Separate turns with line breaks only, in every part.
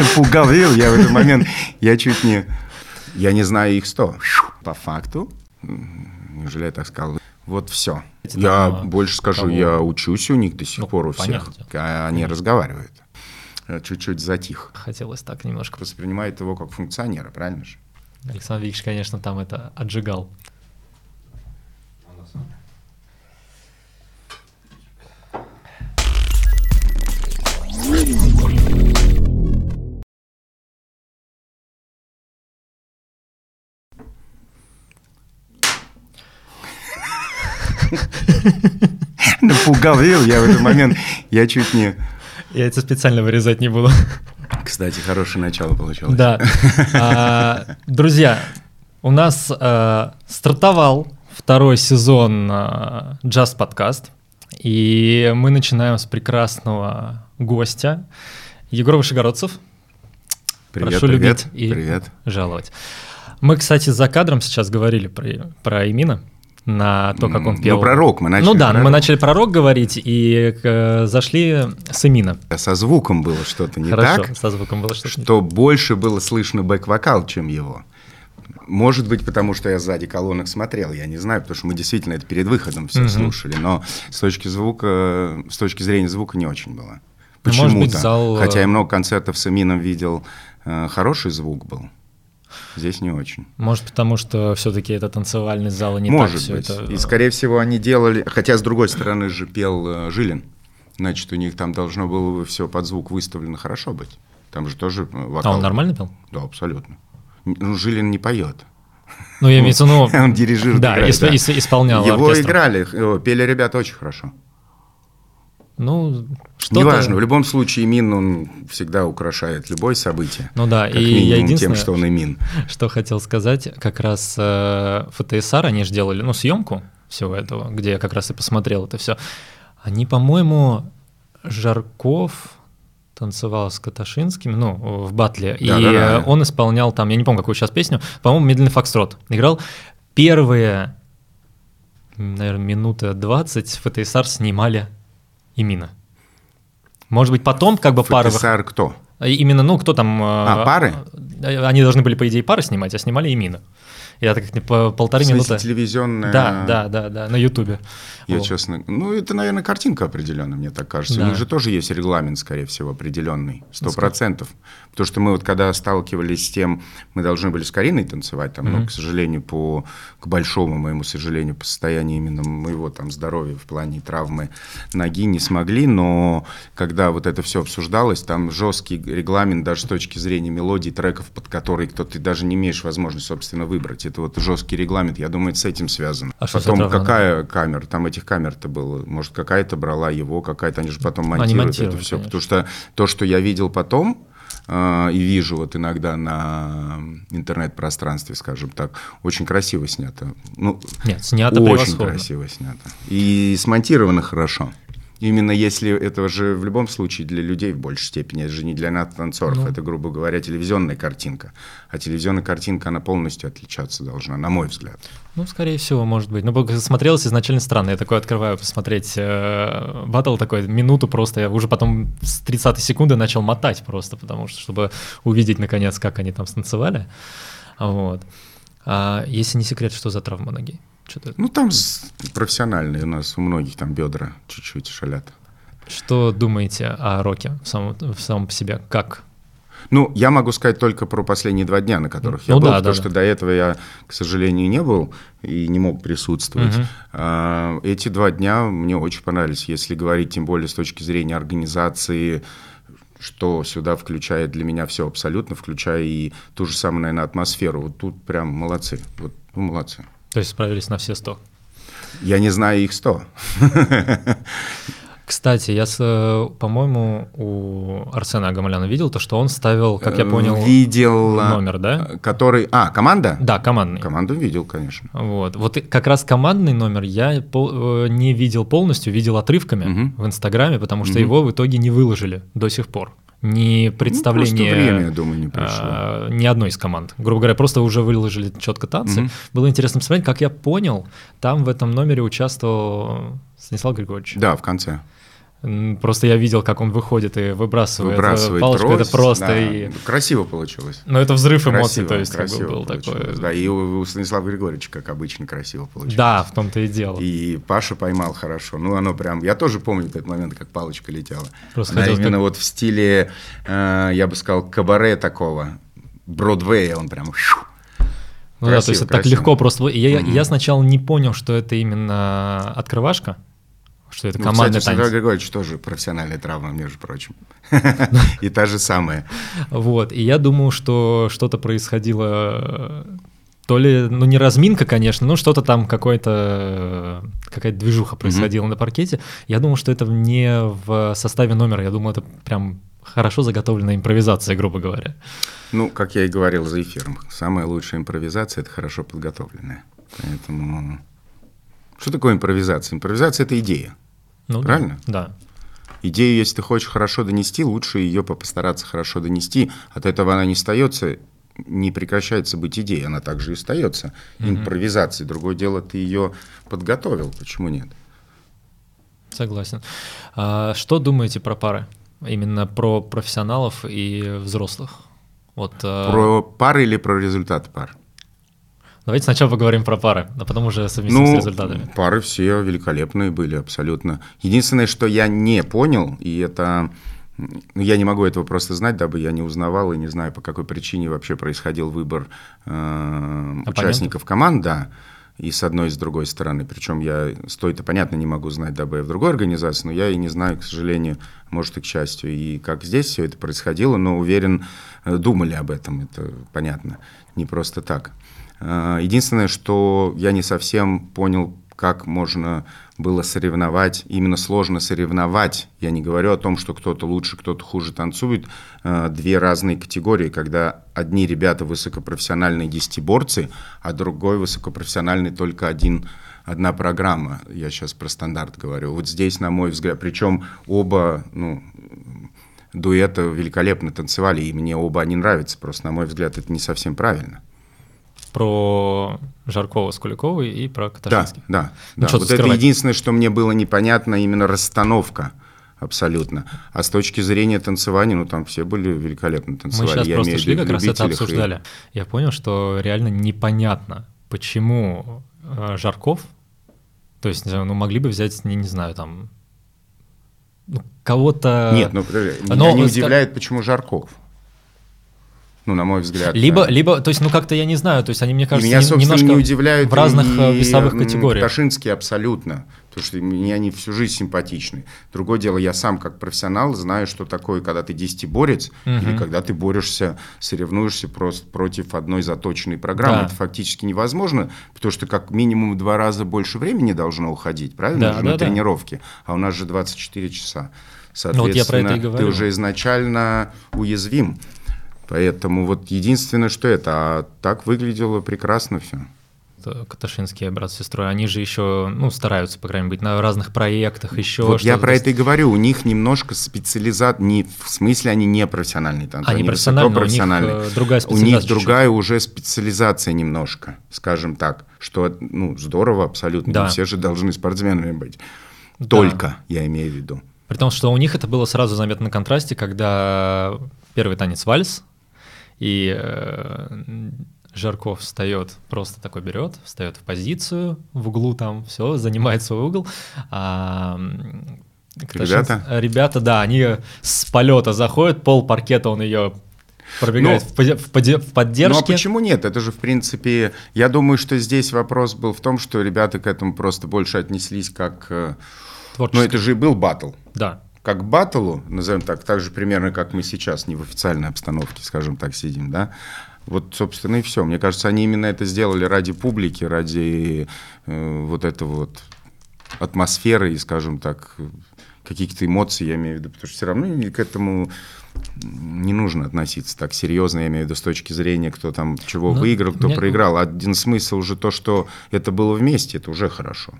Напугал, видел, я в этот момент, я чуть не, я не знаю их сто. По факту, неужели я так сказал, вот все. Я
там,
больше скажу,
кого?
я учусь у них до сих
Ну,
пор у всех.
понятно.
А Они разговаривают. Я Чуть-чуть затих.
Хотелось так немножко.
Воспринимает его как функционера, правильно же?
Александр Викторович, конечно, там это отжигал.
Напугал, я в этот момент, я чуть не...
Я это специально вырезать не буду.
Кстати, хорошее начало получилось.
Да. А, Друзья, у нас а, стартовал второй сезон а, Just Podcast, и мы начинаем с прекрасного гостя Егор Вышегородцев.
Привет,
Прошу
привет,
любить и
привет.
жаловать. Мы, кстати, за кадром сейчас говорили про, про Эмина, на то, как он
Ну,
пел.
про рок мы начали,
Ну да, мы
рок.
начали про рок говорить и э, зашли с Эмина.
Со звуком было что-то не
Хорошо,
так,
со звуком было что-то
что больше было слышно бэк-вокал, чем его. Может быть, потому что я сзади колонок смотрел, я не знаю, потому что мы действительно это перед выходом все
Мгм.
слушали, но с точки звука, с точки зрения звука не очень было.
Ну,
Почему-то.
быть, зал, э,
Хотя я много концертов с Эмином видел, э, хороший звук был. Здесь не очень.
Может, потому что все-таки это танцевальный зал, и не
Может
так все
быть.
это.
И, скорее всего, они делали... Хотя, с другой стороны же пел э, Жилин. Значит, у них там должно было все под звук выставлено хорошо быть. Там же тоже э,
А
вокал.
он нормально пел?
Да, абсолютно. Ну, Жилин не поет.
Ну, я имею в виду, ну,
Он дирижирует,
да,
играет,
исполнял
Его
оркестром.
играли, э, пели ребята очень хорошо.
Ну, что-то...
Неважно, в любом случае Мин, он всегда украшает любое событие.
Ну да,
как
и
минимум
я
тем,
единственное,
что он и Мин.
что хотел сказать, как раз э, ФТСР, они же делали, ну, съемку всего этого, где я как раз и посмотрел это все. Они, по-моему, Жарков танцевал с Каташинским, ну, в батле, и
Да-да-да.
э, он исполнял там, я не помню, какую сейчас песню, по-моему, «Медленный фокстрот». Играл первые, наверное, минуты 20 ФТСР снимали Имина. Может быть, потом как бы пара... вых-
ФТСР кто?
Именно, ну, кто там...
А, пары?
э, Они должны были, по идее, пары снимать, а снимали Имина. Я так как по полторы
смысле,
минуты...
телевизионная...
Да, да, да, да, на Ютубе.
Я
Вот.
честно... Ну, это, наверное, картинка определенная, мне так кажется.
Да.
У них же тоже есть регламент, скорее всего, определенный. Сто процентов. Потому что мы вот когда сталкивались с тем, мы должны были с Кариной танцевать, там, но, к сожалению, по, к большому моему сожалению, по состоянию именно моего там здоровья в плане травмы ноги не смогли, но когда вот это все обсуждалось, там жесткий регламент даже с точки зрения мелодий, треков, под которые кто ты даже не имеешь возможности, собственно, выбрать. Это вот жесткий регламент, я думаю, это с этим связано.
А
Потом какая камера, там этих камер-то было, может, какая-то брала его, какая-то, они же потом
Они
монтируют это
монтируют,
все,
конечно.
потому что то, что я видел потом, э, и вижу вот иногда на интернет-пространстве, скажем так, очень красиво снято. Ну,
Нет, снято
очень
превосходно.
красиво снято. И смонтировано хорошо. Именно если это же в любом случае для людей в большей степени, это же не для танцоров,
Ну.
это, грубо говоря, телевизионная картинка. А телевизионная картинка, она полностью отличаться должна, на мой взгляд.
Ну, скорее всего, может быть. Ну, смотрелось изначально странно. Я такой открываю посмотреть э, батл такой, минуту просто. Я уже потом с 30 секунды начал мотать просто, потому что, чтобы увидеть, наконец, как они там станцевали. Вот. А если не секрет, что за травма ноги? Что-то...
Ну, там профессиональные у нас, у многих там бедра чуть-чуть шалят.
Что думаете о роке в самом, в самом по себе? Как?
Ну, я могу сказать только про последние два дня, на которых я
Ну
был,
да,
потому
да,
что
да.
до этого я, к сожалению, не был и не мог присутствовать. А, Эти два дня мне очень понравились, если говорить тем более с точки зрения организации, что сюда включает для меня все абсолютно, включая и ту же самую, наверное, атмосферу. Вот тут прям молодцы. Вот, ну, молодцы.
То есть справились на все 100.
Я не знаю их сто.
Кстати, я, э, по-моему, у Арсена Агамаляна видел то, что он ставил, как я понял,
Э, Видел... а,
номер, да?
Который... А, команда?
Да, командный.
Команду видел, конечно.
Вот. Вот как раз командный номер я э, не видел полностью, видел отрывками
Мгм.
в Инстаграме, потому что
Мгм.
его в итоге не выложили до сих пор. Ни представление...
Ну, время, я думаю, не пришло.
а, ни одной из команд. Грубо говоря, просто уже выложили четко танцы.
Мгм.
Было интересно посмотреть, как я понял, там в этом номере участвовал Станислав Григорьевич.
Да, в конце.
Просто я видел, как он выходит и выбрасывает,
выбрасывает
палочку.
Трость,
это просто
да.
и...
Красиво получилось.
Ну, это взрыв
красиво,
эмоций, то есть
красиво
как бы был такой.
Да, и у Станислава Григорьевича, как обычно, красиво получилось.
Да, в том-то и дело.
И Паша поймал хорошо. Ну, оно прям... Я тоже помню этот момент, как палочка летела.
Просто
Она именно
бы-
вот в стиле, э, я бы сказал, кабаре такого, Бродвея, он прям...
Ну да, то есть
Красиво,
это так
красиво.
легко просто. Я,
Мгм.
я сначала не понял, что это именно открывашка, что это
Ну,
командный
кстати,
танец.
Григорьевич тоже профессиональная травма, между прочим. И та же самая.
Вот, и я думал, что что-то происходило, то ли, ну не разминка, конечно, но что-то там какой-то, э, какая-то движуха происходила на паркете. Я думал, что это не в составе номера, я думал, это прям хорошо заготовленная импровизация, грубо говоря.
Ну, как я и говорил за эфиром, самая лучшая импровизация – это хорошо подготовленная. Поэтому... Что такое импровизация? Импровизация – это идея.
Ну,
Правильно?
Да.
Идею, если ты хочешь хорошо донести, лучше ее постараться хорошо донести. От этого она не остается, не прекращается быть идеей, она также и остается импровизацией. Другое дело, ты ее подготовил, почему нет?
Согласен. А что думаете про пары? Именно про профессионалов и взрослых? Вот, э,
Про пары или про результат пар?
Давайте сначала поговорим про пары, а потом уже совместим с результатами.
Ну, пары все великолепные были, абсолютно. Единственное, что я не понял, и это... ну, Я не могу этого просто знать, дабы я не узнавал и не знаю, по какой причине вообще происходил выбор э, участников команд, да, и с одной, и с другой стороны. Причем я стоит, понятно, не могу знать, дабы я в другой организации, но я и не знаю, к сожалению, может и к счастью, и как здесь все это происходило, но уверен, э, думали об этом, это понятно, не просто так. Э, Единственное, что я не совсем понял, как можно было соревновать, именно сложно соревновать. Я не говорю о том, что кто-то лучше, кто-то хуже танцует. Э, Две разные категории, когда одни ребята высокопрофессиональные десятиборцы, а другой высокопрофессиональный только один одна программа. Я сейчас про стандарт говорю. Вот здесь, на мой взгляд, причем оба, ну, дуэта великолепно танцевали, и мне оба они нравятся. Просто, на мой взгляд, это не совсем правильно.
Про Жаркова с Куликовой и про
Да,
Каташинский.
да.
Ну,
да. Вот это единственное, что мне было непонятно, именно расстановка абсолютно. А с точки зрения танцевания, ну там все были великолепно
Мы
танцевали.
сейчас
Я
просто шли, как раз это
любителях и-
обсуждали. Я понял, что реально непонятно, почему э, Жарков, то есть, ну, могли бы взять, не, не знаю, там, кого-то...
Нет, ну подожди,
Но,
меня не
э,
удивляет, почему Жарков. Ну, на мой взгляд.
Либо,
да.
либо, то есть, ну как-то я не знаю, то есть они, мне
И
кажется,
меня, собственно,
немножко
не удивляют
в разных э,
и,
весовых
м,
категориях.
Пташинские абсолютно. Потому что мне они всю жизнь симпатичны. Другое дело, я сам как профессионал знаю, что такое, когда ты десятиборец, или когда ты борешься, соревнуешься просто против одной заточенной программы.
Да.
Это фактически невозможно, потому что как минимум в два раза больше времени должно уходить, правильно?
Да, да,
на
да.
тренировки. А у нас же 24 часа.
Ну, вот я про это и
Соответственно, ты уже изначально уязвим. Поэтому вот единственное, что это, а так выглядело прекрасно все.
Каташинские брат с сестрой, они же еще, ну, стараются, по крайней мере, быть на разных проектах, еще
Вот я про это и говорю. У них немножко специализация, не в смысле они не профессиональные танцы,
Они
они
профессиональные, но у них, э, другая
У них
чуть-чуть.
другая уже специализация немножко, скажем так, что ну здорово абсолютно.
Да.
Все же должны спортсменами быть.
Да.
Только я имею в виду.
При том, что у них это было сразу заметно на контрасте, когда первый танец вальс, и э, Жарков встает, просто такой берет, встает в позицию в углу там, все, занимает свой угол. А, м, Каташинц-
Ребята?
Ребята, да, они с полета заходят, пол паркета он ее пробегает
Ну,
в, в в поддержке.
Ну а почему нет? Это же, в принципе, я думаю, что здесь вопрос был в том, что ребята к этому просто больше отнеслись как... э, Ну это же и был батл.
Да.
Как баттлу, назовем так, так же примерно, как мы сейчас, не в официальной обстановке, скажем так, сидим, да, вот, собственно, и все. Мне кажется, они именно это сделали ради публики, ради э, вот этого вот атмосферы и, скажем так, каких-то эмоций, я имею в виду, потому что все равно к этому не нужно относиться так серьезно, я имею в виду с точки зрения, кто там чего
Ну,
выиграл, кто
мне-
проиграл. Один смысл уже то, что это было вместе, это уже хорошо.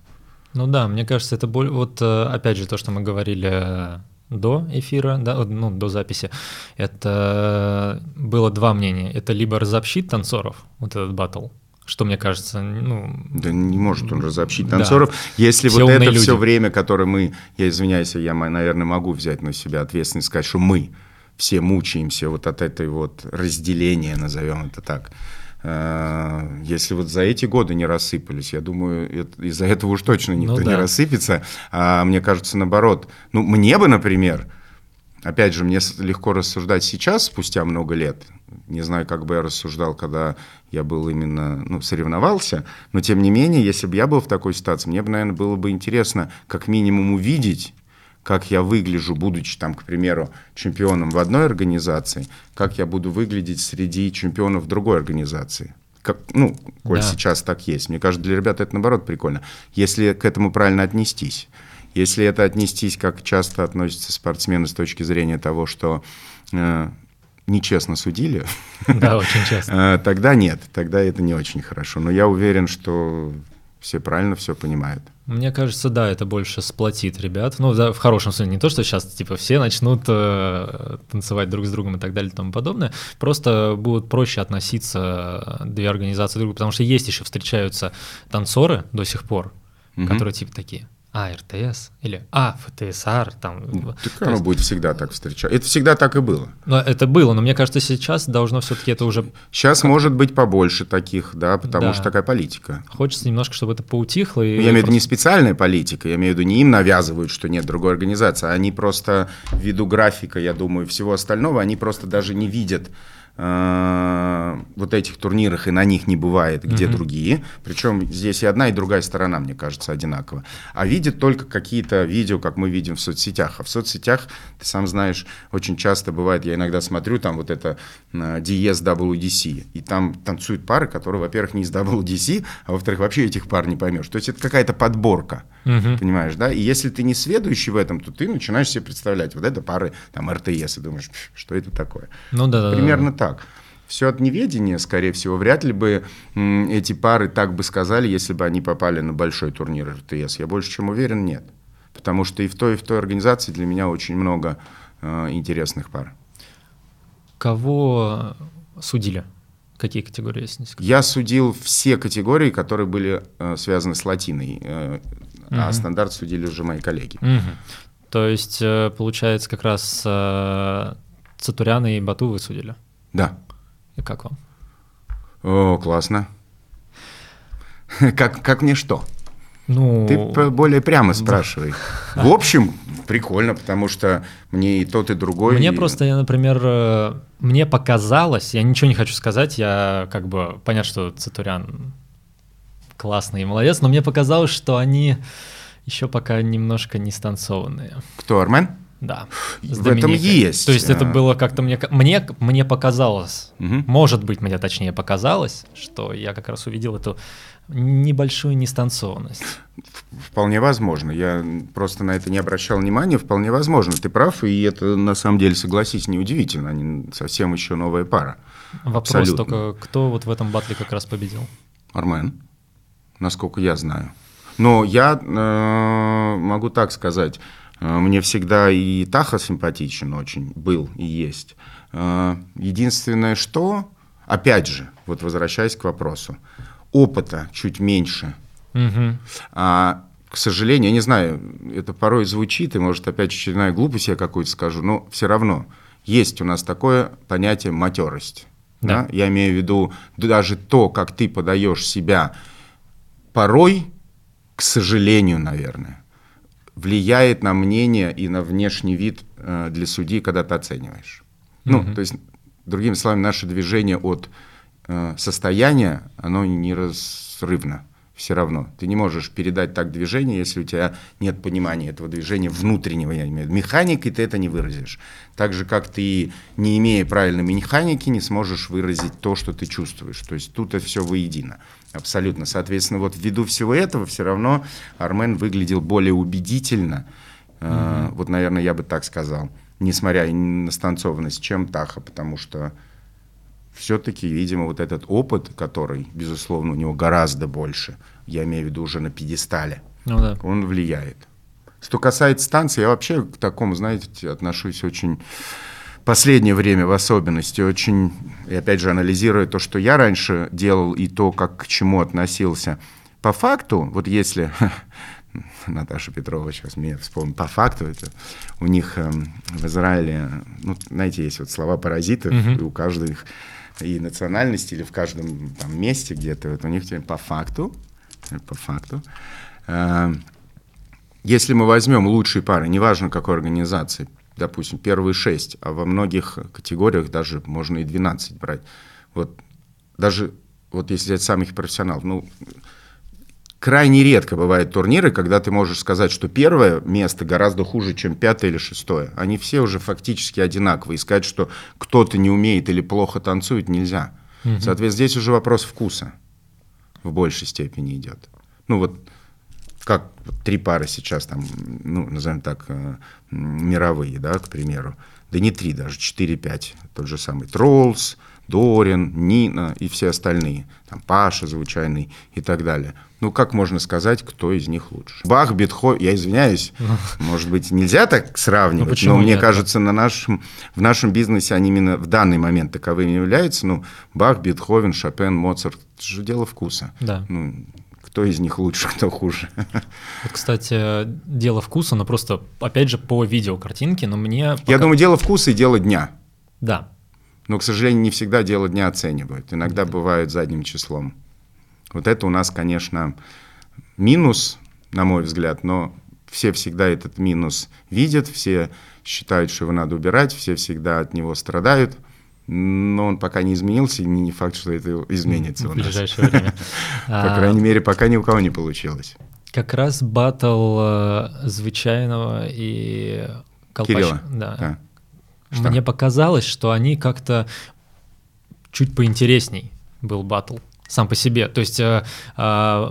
Ну да, мне кажется, это боль... Вот э, опять же то, что мы говорили э, до эфира, да, ну, до записи, это было два мнения. Это либо разобщит танцоров, вот этот батл, что мне кажется, ну...
Да не может он разобщить танцоров, да. если все вот это люди. все время, которое мы, я извиняюсь, я, наверное, могу взять на себя ответственность, сказать, что мы все мучаемся вот от этой вот разделения, назовем это так. Э, если вот за эти годы не рассыпались, я думаю, из-за этого уж точно никто ну, да. не рассыпется. А мне кажется, наоборот. Ну, мне бы, например, опять же, мне легко рассуждать сейчас, спустя много лет. Не знаю, как бы я рассуждал, когда я был именно, ну, соревновался. Но, тем не менее, если бы я был в такой ситуации, мне бы, наверное, было бы интересно как минимум увидеть, как я выгляжу, будучи там, к примеру, чемпионом в одной организации, как я буду выглядеть среди чемпионов другой организации. Как, ну, коль да. сейчас так есть. Мне кажется, для ребят это наоборот прикольно. Если к этому правильно отнестись. Если это отнестись, как часто относятся спортсмены с точки зрения того, что э, нечестно судили,
да, очень часто.
Э, тогда нет, тогда это не очень хорошо. Но я уверен, что все правильно все понимают.
Мне кажется, да, это больше сплотит ребят. Ну, да, в хорошем смысле, не то, что сейчас типа все начнут э, танцевать друг с другом и так далее и тому подобное. Просто будут проще относиться э, две организации друг к другу, потому что есть еще встречаются танцоры до сих пор, угу. которые типа такие а, РТС или А, ФТСР. Там.
Так оно есть... будет всегда так встречаться. Это всегда так и было.
Но это было, но мне кажется, сейчас должно все-таки это уже...
Сейчас как... может быть побольше таких, да, потому да. что такая политика.
Хочется немножко, чтобы это поутихло. И
я имею в виду не специальная политика, я имею в виду не им навязывают, что нет другой организации, они просто ввиду графика, я думаю, всего остального, они просто даже не видят вот этих турнирах и на них не бывает, где угу. другие. Причем здесь и одна, и другая сторона, мне кажется, одинаково. А видят только какие-то видео, как мы видим в соцсетях. А в соцсетях, ты сам знаешь, очень часто бывает, я иногда смотрю, там вот это DS э, WDC, и там танцуют пары, которые, во-первых, не из WDC, а во-вторых, вообще этих пар не поймешь. То есть это какая-то подборка, угу. понимаешь, да? И если ты не сведущий в этом, то ты начинаешь себе представлять, вот это пары там РТС, и думаешь, что это такое?
Ну да,
Примерно да. так так. Все от неведения, скорее всего. Вряд ли бы эти пары так бы сказали, если бы они попали на большой турнир РТС. Я больше чем уверен, нет. Потому что и в той, и в той организации для меня очень много э, интересных пар.
Кого судили? Какие категории, если не?
Я судил все категории, которые были э, связаны с латиной. Э, угу. А стандарт судили уже мои коллеги.
Угу. То есть, э, получается, как раз э, Цатуряна и Бату вы судили?
Да.
И как вам?
О, классно. Как, как мне что?
Ну...
Ты более прямо спрашивай. В общем, прикольно, потому что мне и тот, и другой.
Мне и... просто, я, например, э, мне показалось, я ничего не хочу сказать, я как бы понятно, что Цитурян классный и молодец, но мне показалось, что они еще пока немножко не станцованные.
Кто, Армен?
Да.
В этом есть.
То есть это а. было как-то мне мне мне показалось, угу. может быть мне точнее показалось, что я как раз увидел эту небольшую нестанцованность.
Вполне возможно. Я просто на это не обращал внимания. Вполне возможно. Ты прав, и это на самом деле, согласись, неудивительно. Они совсем еще новая пара.
Вопрос Абсолютно. только, кто вот в этом батле как раз победил?
Армен, насколько я знаю. Но я э, могу так сказать. Э, мне всегда и Таха симпатичен очень, был и есть. Э, единственное, что, опять же, вот возвращаясь к вопросу, опыта чуть меньше. Угу. А, к сожалению, я не знаю, это порой звучит, и может опять очередная глупость я какую-то скажу, но все равно есть у нас такое понятие матерость. Да. Да? Я имею в виду даже то, как ты подаешь себя порой, к сожалению, наверное, влияет на мнение и на внешний вид э, для судьи, когда ты оцениваешь. Mm-hmm. Ну, то есть, другими словами, наше движение от э, состояния, оно неразрывно все равно. Ты не можешь передать так движение, если у тебя нет понимания этого движения внутреннего, я имею в виду. Механикой ты это не выразишь. Так же, как ты, не имея правильной механики, не сможешь выразить то, что ты чувствуешь. То есть тут это все воедино. Абсолютно. Соответственно, вот ввиду всего этого все равно Армен выглядел более убедительно. Mm-hmm. вот, наверное, я бы так сказал. Несмотря на станцованность, чем Таха, потому что все-таки, видимо, вот этот опыт, который, безусловно, у него гораздо больше, я имею в виду уже на пьедестале, ну, да. он влияет. Что касается станции, я вообще к такому, знаете, отношусь очень последнее время в особенности очень и опять же анализируя то, что я раньше делал и то, как к чему относился, по факту, вот если Наташа Петрова сейчас мне вспомнит, по факту это у них э, в Израиле, ну, знаете, есть вот слова паразиты, uh-huh. и у каждой их и национальности, или в каждом там, месте где-то, вот у них по факту, по факту, э, если мы возьмем лучшие пары, неважно какой организации, допустим, первые шесть, а во многих категориях даже можно и 12 брать, вот даже вот если взять самых профессионалов, ну, крайне редко бывают турниры, когда ты можешь сказать, что первое место гораздо хуже, чем пятое или шестое. Они все уже фактически одинаковые. И сказать, что кто-то не умеет или плохо танцует, нельзя. Угу. Соответственно, здесь уже вопрос вкуса в большей степени идет. Ну вот как три пары сейчас там, ну, назовем так, э, мировые, да, к примеру. Да не три даже, четыре-пять. Тот же самый Троллс, Дорин, Нина и все остальные. Там Паша звучайный и так далее. Ну, как можно сказать, кто из них лучше? Бах, Бетховен, я извиняюсь, может быть, нельзя так сравнивать, ну, но мне нет? кажется, на нашем, в нашем бизнесе они именно в данный момент таковыми являются. Ну, Бах, Бетховен, Шопен, Моцарт, это же дело вкуса.
Да.
Ну, кто из них лучше, кто хуже.
Вот, кстати, дело вкуса, но просто, опять же, по видеокартинке, но мне...
Пока... Я думаю, дело вкуса и дело дня.
Да.
Но, к сожалению, не всегда дело дня оценивают. Иногда бывает задним числом. Вот это у нас, конечно, минус, на мой взгляд, но все всегда этот минус видят, все считают, что его надо убирать, все всегда от него страдают, но он пока не изменился, и не факт, что это изменится
в ближайшее время.
По крайней мере, пока ни у кого не получилось.
Как раз батл э, звичайного и
Кирилла.
Да. Мне показалось, что они как-то чуть поинтересней был батл сам по себе. То есть э, э,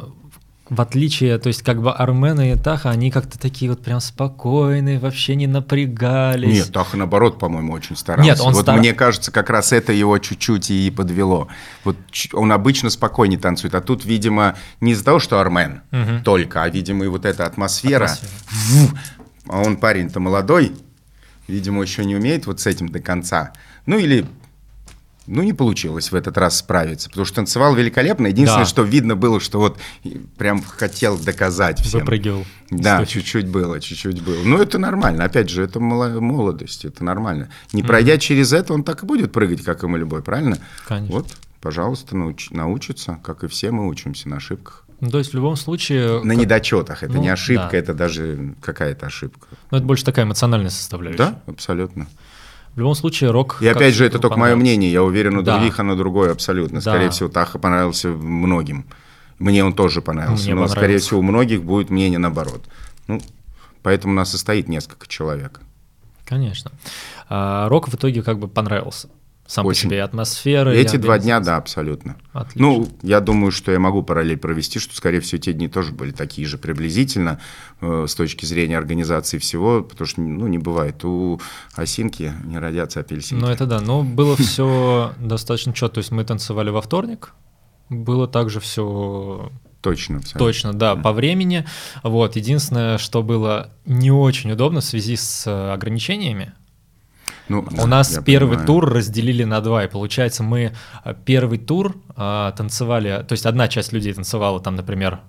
в отличие, то есть как бы Армен и Таха, они как-то такие вот прям спокойные, вообще не напрягались.
Нет, Таха наоборот, по-моему, очень старался. Нет, он вот стар... мне кажется, как раз это его чуть-чуть и подвело. Вот он обычно спокойнее танцует, а тут, видимо, не из-за того, что Армен угу. только, а, видимо, и вот эта атмосфера. атмосфера. А он парень-то молодой, видимо, еще не умеет вот с этим до конца. Ну или ну, не получилось в этот раз справиться, потому что танцевал великолепно. Единственное, да. что видно было, что вот прям хотел доказать всем.
Выпрыгивал.
Да, чуть-чуть было, чуть-чуть было. Ну, это нормально. Опять же, это молодость, это нормально. Не пройдя mm-hmm. через это, он так и будет прыгать, как и мы любой, правильно?
Конечно.
Вот, пожалуйста, науч, научится, как и все мы учимся на ошибках.
Ну, то есть в любом случае...
На как... недочетах. Это ну, не ошибка, да. это даже какая-то ошибка.
Ну, это больше такая эмоциональная составляющая.
Да, абсолютно.
В любом случае, рок...
И опять же, это только мое мнение. Я уверен, у да. других оно другое абсолютно. Скорее да. всего, Таха понравился многим. Мне он тоже понравился. Мне но, скорее всего, у многих будет мнение наоборот. Ну, поэтому у нас и стоит несколько человек.
Конечно. А, рок в итоге как бы понравился сам Очень. по себе атмосфера.
Эти два дня, да, абсолютно. Отлично. Ну, я думаю, что я могу параллель провести, что, скорее всего, те дни тоже были такие же приблизительно э, с точки зрения организации всего, потому что, ну, не бывает. У осинки не родятся апельсинки.
Ну, это да. Но было все достаточно четко. То есть мы танцевали во вторник, было также все
Точно, абсолютно.
Точно, да, по времени. Вот, единственное, что было не очень удобно в связи с э, ограничениями, ну, У да, нас первый понимаю. тур разделили на два, и получается мы э, первый тур а, танцевали, то есть одна часть людей танцевала там, например,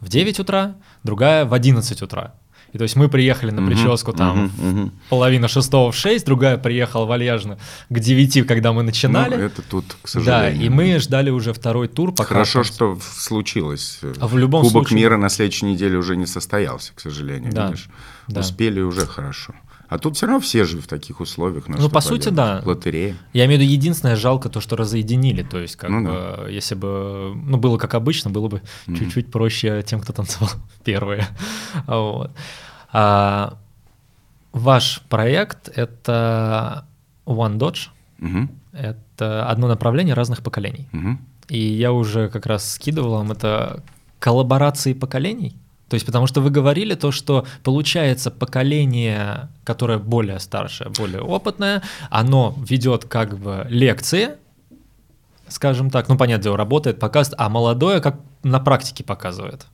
в 9 утра, другая в 11 утра. И то есть мы приехали на прическу uh-huh, там uh-huh, uh-huh. половина шестого в 6, другая приехала вальяжно к 9, когда мы начинали.
Ну, это тут, к сожалению.
Да, и мы ждали уже второй тур.
Пока Хорошо, там... что случилось. А в любом Кубок случае... мира на следующей неделе уже не состоялся, к сожалению. Да, видишь? Да. Успели уже хорошо. А тут все равно все же в таких условиях.
Ну, по сути, да.
Лотерея.
Я имею в виду, единственное жалко то, что разъединили. То есть, как ну, бы, да. если бы, ну, было как обычно, было бы mm-hmm. чуть-чуть проще тем, кто танцевал первые. вот. а, ваш проект — это One Dodge. Mm-hmm. Это одно направление разных поколений. Mm-hmm. И я уже как раз скидывал вам это коллаборации поколений. То есть потому что вы говорили то, что получается поколение, которое более старшее, более опытное, оно ведет как бы лекции, скажем так, ну понятное дело, работает, показывает, а молодое как на практике показывает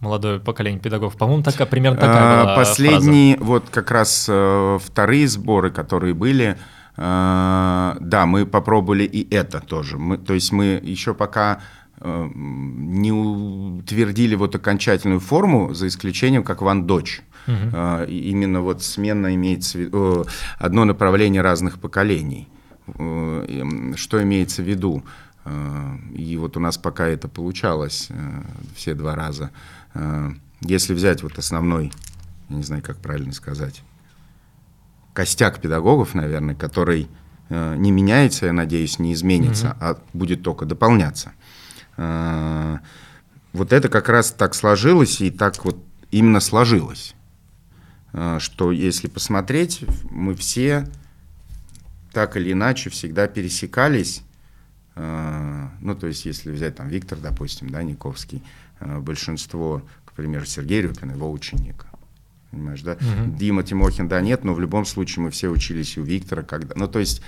молодое поколение педагогов. По-моему, такая, примерно такая а, была
Последние, фраза. вот как раз э, вторые сборы, которые были, да, мы попробовали и это тоже. Мы, то есть мы еще пока не утвердили вот окончательную форму, за исключением как Ван Дочь. Угу. Именно вот смена в виду, одно направление разных поколений. Что имеется в виду? И вот у нас пока это получалось все два раза. Если взять вот основной, я не знаю, как правильно сказать, костяк педагогов, наверное, который не меняется, я надеюсь, не изменится, угу. а будет только дополняться – Э, вот это как раз так сложилось и так вот именно сложилось, э, что если посмотреть, мы все так или иначе всегда пересекались, э, ну, то есть, если взять там Виктор, допустим, да, Никовский, большинство, к примеру, Сергей Рюпин, его ученик, понимаешь, да? Угу. Дима Тимохин, да, нет, но в любом случае мы все учились у Виктора, когда, ну, то есть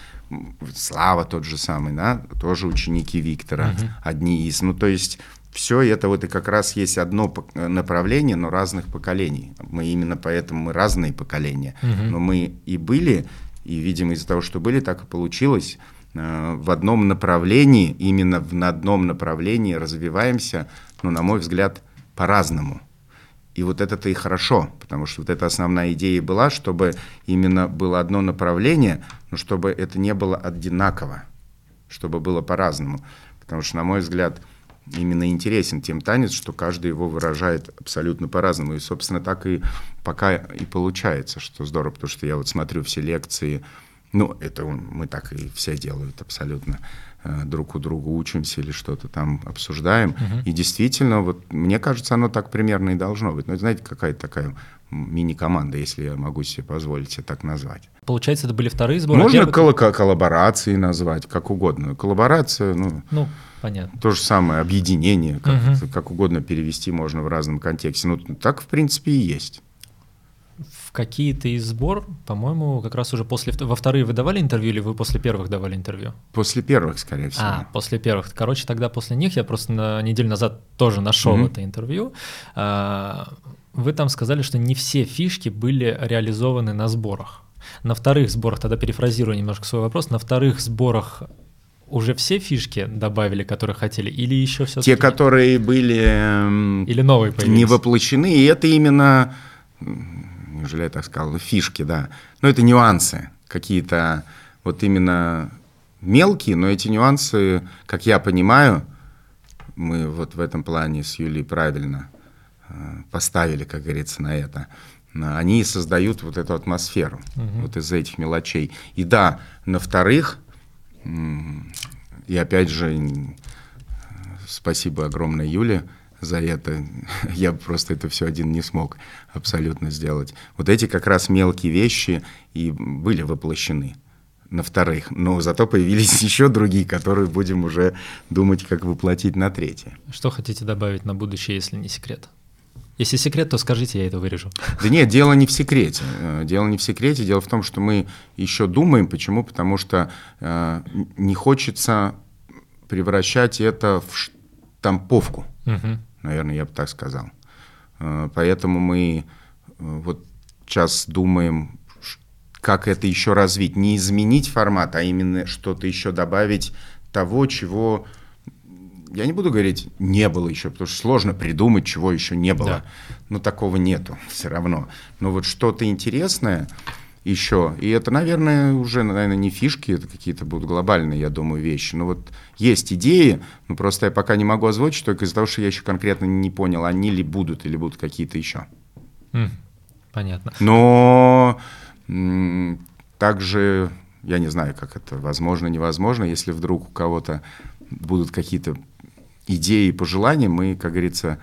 Слава тот же самый, да, тоже ученики Виктора, угу. одни из, ну, то есть все это вот и как раз есть одно направление, но разных поколений. Мы именно поэтому мы разные поколения, угу. но мы и были, и, видимо, из-за того, что были, так и получилось, э, в одном направлении, именно в одном направлении развиваемся, ну, на мой взгляд, по-разному. И вот это-то и хорошо, потому что вот эта основная идея была, чтобы именно было одно направление, но чтобы это не было одинаково, чтобы было по-разному. Потому что, на мой взгляд, именно интересен тем танец, что каждый его выражает абсолютно по-разному. И, собственно, так и пока и получается, что здорово, потому что я вот смотрю все лекции, ну, это мы так и все делают абсолютно. Э, друг у друга учимся или что-то там обсуждаем. Угу. И действительно, вот мне кажется, оно так примерно и должно быть. Ну, знаете, какая-то такая мини-команда, если я могу себе позволить себе так назвать.
Получается, это были вторые сборы?
Можно первый... кол- коллаборации назвать, как угодно. Коллаборация, ну,
ну понятно.
то же самое, объединение, как, угу. как угодно перевести можно в разном контексте. Ну, так, в принципе, и есть
в какие-то из сбор, по-моему, как раз уже после во вторые вы давали интервью или вы после первых давали интервью?
После первых, скорее всего.
А, после первых. Короче, тогда после них я просто на неделю назад тоже нашел mm-hmm. это интервью. А, вы там сказали, что не все фишки были реализованы на сборах. На вторых сборах, тогда перефразирую немножко свой вопрос, на вторых сборах уже все фишки добавили, которые хотели, или еще все?
Те, которые были эм,
или новые появились?
не воплощены, и это именно неужели я так сказал, фишки, да. Но это нюансы какие-то вот именно мелкие, но эти нюансы, как я понимаю, мы вот в этом плане с Юлей правильно э, поставили, как говорится, на это. Они создают вот эту атмосферу, угу. вот из этих мелочей. И да, на вторых, и опять же, спасибо огромное Юле, за это. Я просто это все один не смог абсолютно сделать. Вот эти как раз мелкие вещи и были воплощены на вторых. Но зато появились еще другие, которые будем уже думать, как воплотить на третье.
Что хотите добавить на будущее, если не секрет? Если секрет, то скажите, я это вырежу.
Да нет, дело не в секрете. Э, дело не в секрете. Дело в том, что мы еще думаем. Почему? Потому что э, не хочется превращать это в штамповку. Угу наверное, я бы так сказал. Э, поэтому мы э, вот сейчас думаем, как это еще развить. Не изменить формат, а именно что-то еще добавить того, чего, я не буду говорить, не было еще, потому что сложно придумать, чего еще не было. Да. Но такого нету все равно. Но вот что-то интересное, еще. И это, наверное, уже, наверное, не фишки, это какие-то будут глобальные, я думаю, вещи. Но вот есть идеи, но просто я пока не могу озвучить, только из-за того, что я еще конкретно не понял, они ли будут или будут какие-то еще.
Mm, понятно.
Но также, я не знаю, как это возможно, невозможно, если вдруг у кого-то будут какие-то идеи и пожелания, мы, как говорится,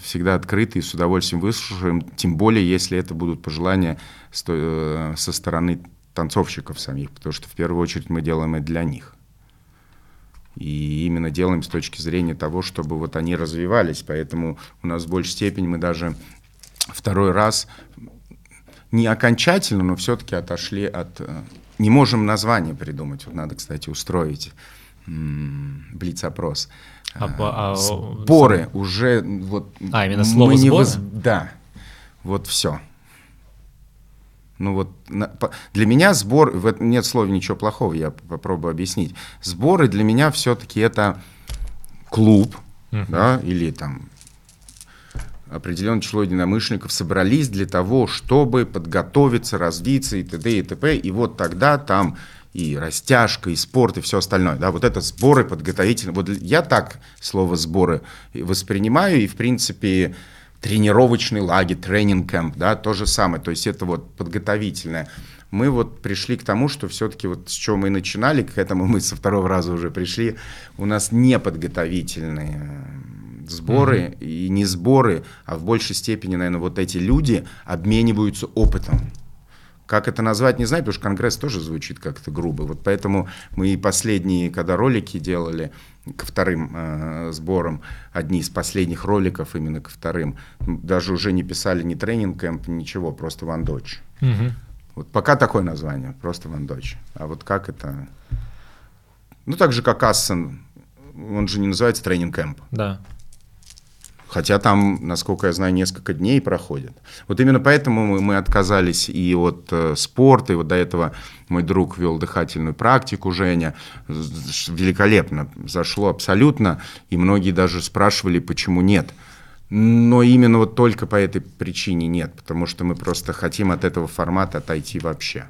всегда открыты и с удовольствием выслушаем, тем более, если это будут пожелания э, со стороны танцовщиков самих, потому что в первую очередь мы делаем это для них. И именно делаем с точки зрения того, чтобы вот они развивались, поэтому у нас в большей степени мы даже второй раз не окончательно, но все-таки отошли от... Э, не можем название придумать, вот надо, кстати, устроить блиц-опрос. А, а, Сборы сам... уже вот.
А именно слово сборы. Воз...
Да, вот все. Ну вот для меня сбор, в этом нет слова ничего плохого, я попробую объяснить. Сборы для меня все-таки это клуб, uh-huh. да, или там определенное число единомышленников собрались для того, чтобы подготовиться, развиться и т.д. и т.п. И вот тогда там и растяжка, и спорт, и все остальное. Да, вот это сборы подготовительные. Вот я так слово сборы воспринимаю, и в принципе тренировочный лагерь, тренинг-кэмп, да, то же самое. То есть это вот подготовительное. Мы вот пришли к тому, что все-таки вот с чего мы начинали, к этому мы со второго раза уже пришли, у нас не подготовительные сборы mm-hmm. и не сборы, а в большей степени, наверное, вот эти люди обмениваются опытом. Как это назвать, не знаю, потому что Конгресс тоже звучит как-то грубо. Вот поэтому мы и последние, когда ролики делали ко вторым э, сборам, одни из последних роликов именно ко вторым, даже уже не писали ни тренинг-кэмп, ничего, просто вандоч. Угу. Вот пока такое название, просто вандоч. А вот как это... Ну, так же, как Ассен, он же не называется тренинг-кэмп.
Да.
Хотя там, насколько я знаю, несколько дней проходит. Вот именно поэтому мы, мы отказались и от э, спорта, и вот до этого мой друг вел дыхательную практику, Женя, великолепно, зашло абсолютно, и многие даже спрашивали, почему нет. Но именно вот только по этой причине нет, потому что мы просто хотим от этого формата отойти вообще.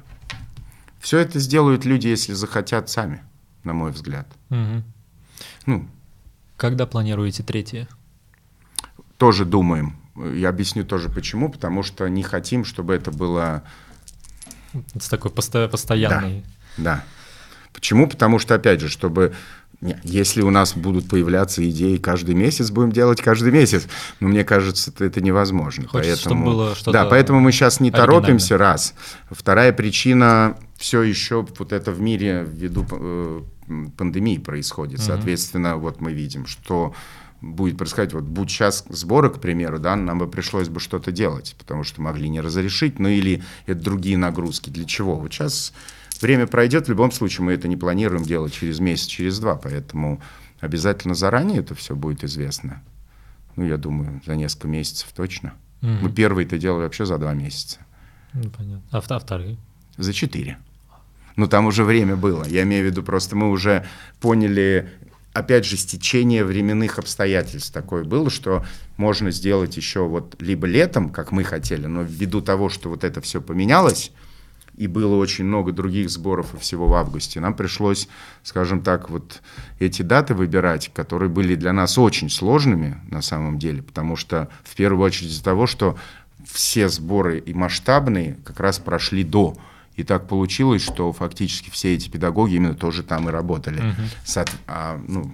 Все это сделают люди, если захотят сами, на мой взгляд.
Угу. Ну. Когда планируете третье?
Тоже думаем. Я объясню тоже почему, потому что не хотим, чтобы это было...
С такой посто- постоянной...
Да, да. Почему? Потому что, опять же, чтобы... Если у нас будут появляться идеи каждый месяц, будем делать каждый месяц. Но мне кажется, это невозможно.
Хочется, поэтому... чтобы было что-то
Да, поэтому мы сейчас не торопимся, раз. Вторая причина, все еще вот это в мире ввиду э, пандемии происходит. Соответственно, вот мы видим, что будет происходить, вот будь сейчас сборы, к примеру, да, нам бы пришлось бы что-то делать, потому что могли не разрешить, ну или это другие нагрузки. Для чего? Вот сейчас время пройдет, в любом случае мы это не планируем делать через месяц, через два, поэтому обязательно заранее это все будет известно. Ну, я думаю, за несколько месяцев точно. Угу. Мы первые это делали вообще за два месяца.
Ну, понятно. А, а вторые?
За четыре. Ну, там уже время было. Я имею в виду, просто мы уже поняли, опять же, стечение временных обстоятельств. Такое было, что можно сделать еще вот либо летом, как мы хотели, но ввиду того, что вот это все поменялось, и было очень много других сборов и всего в августе, нам пришлось, скажем так, вот эти даты выбирать, которые были для нас очень сложными на самом деле, потому что в первую очередь из-за того, что все сборы и масштабные как раз прошли до и так получилось, что фактически все эти педагоги именно тоже там и работали. Uh-huh. Со, а, ну,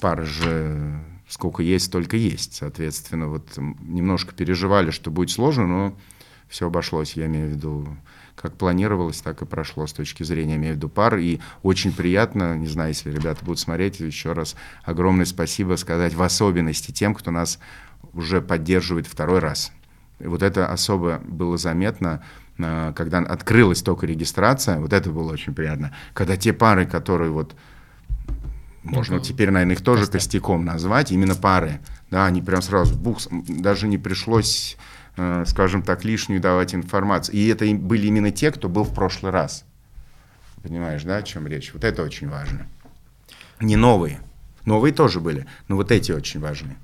пара же сколько есть, столько есть. Соответственно, вот немножко переживали, что будет сложно, но все обошлось. Я имею в виду, как планировалось, так и прошло с точки зрения, имею в виду пар. И очень приятно, не знаю, если ребята будут смотреть, еще раз огромное спасибо сказать, в особенности тем, кто нас уже поддерживает второй раз. И вот это особо было заметно когда открылась только регистрация, вот это было очень приятно. Когда те пары, которые вот, можно ну, теперь, наверное, их тоже поставь. костяком назвать, именно пары, да, они прям сразу, бух, даже не пришлось, э, скажем так, лишнюю давать информацию. И это были именно те, кто был в прошлый раз. Понимаешь, да, о чем речь? Вот это очень важно. Не новые. Новые тоже были, но вот эти очень важны.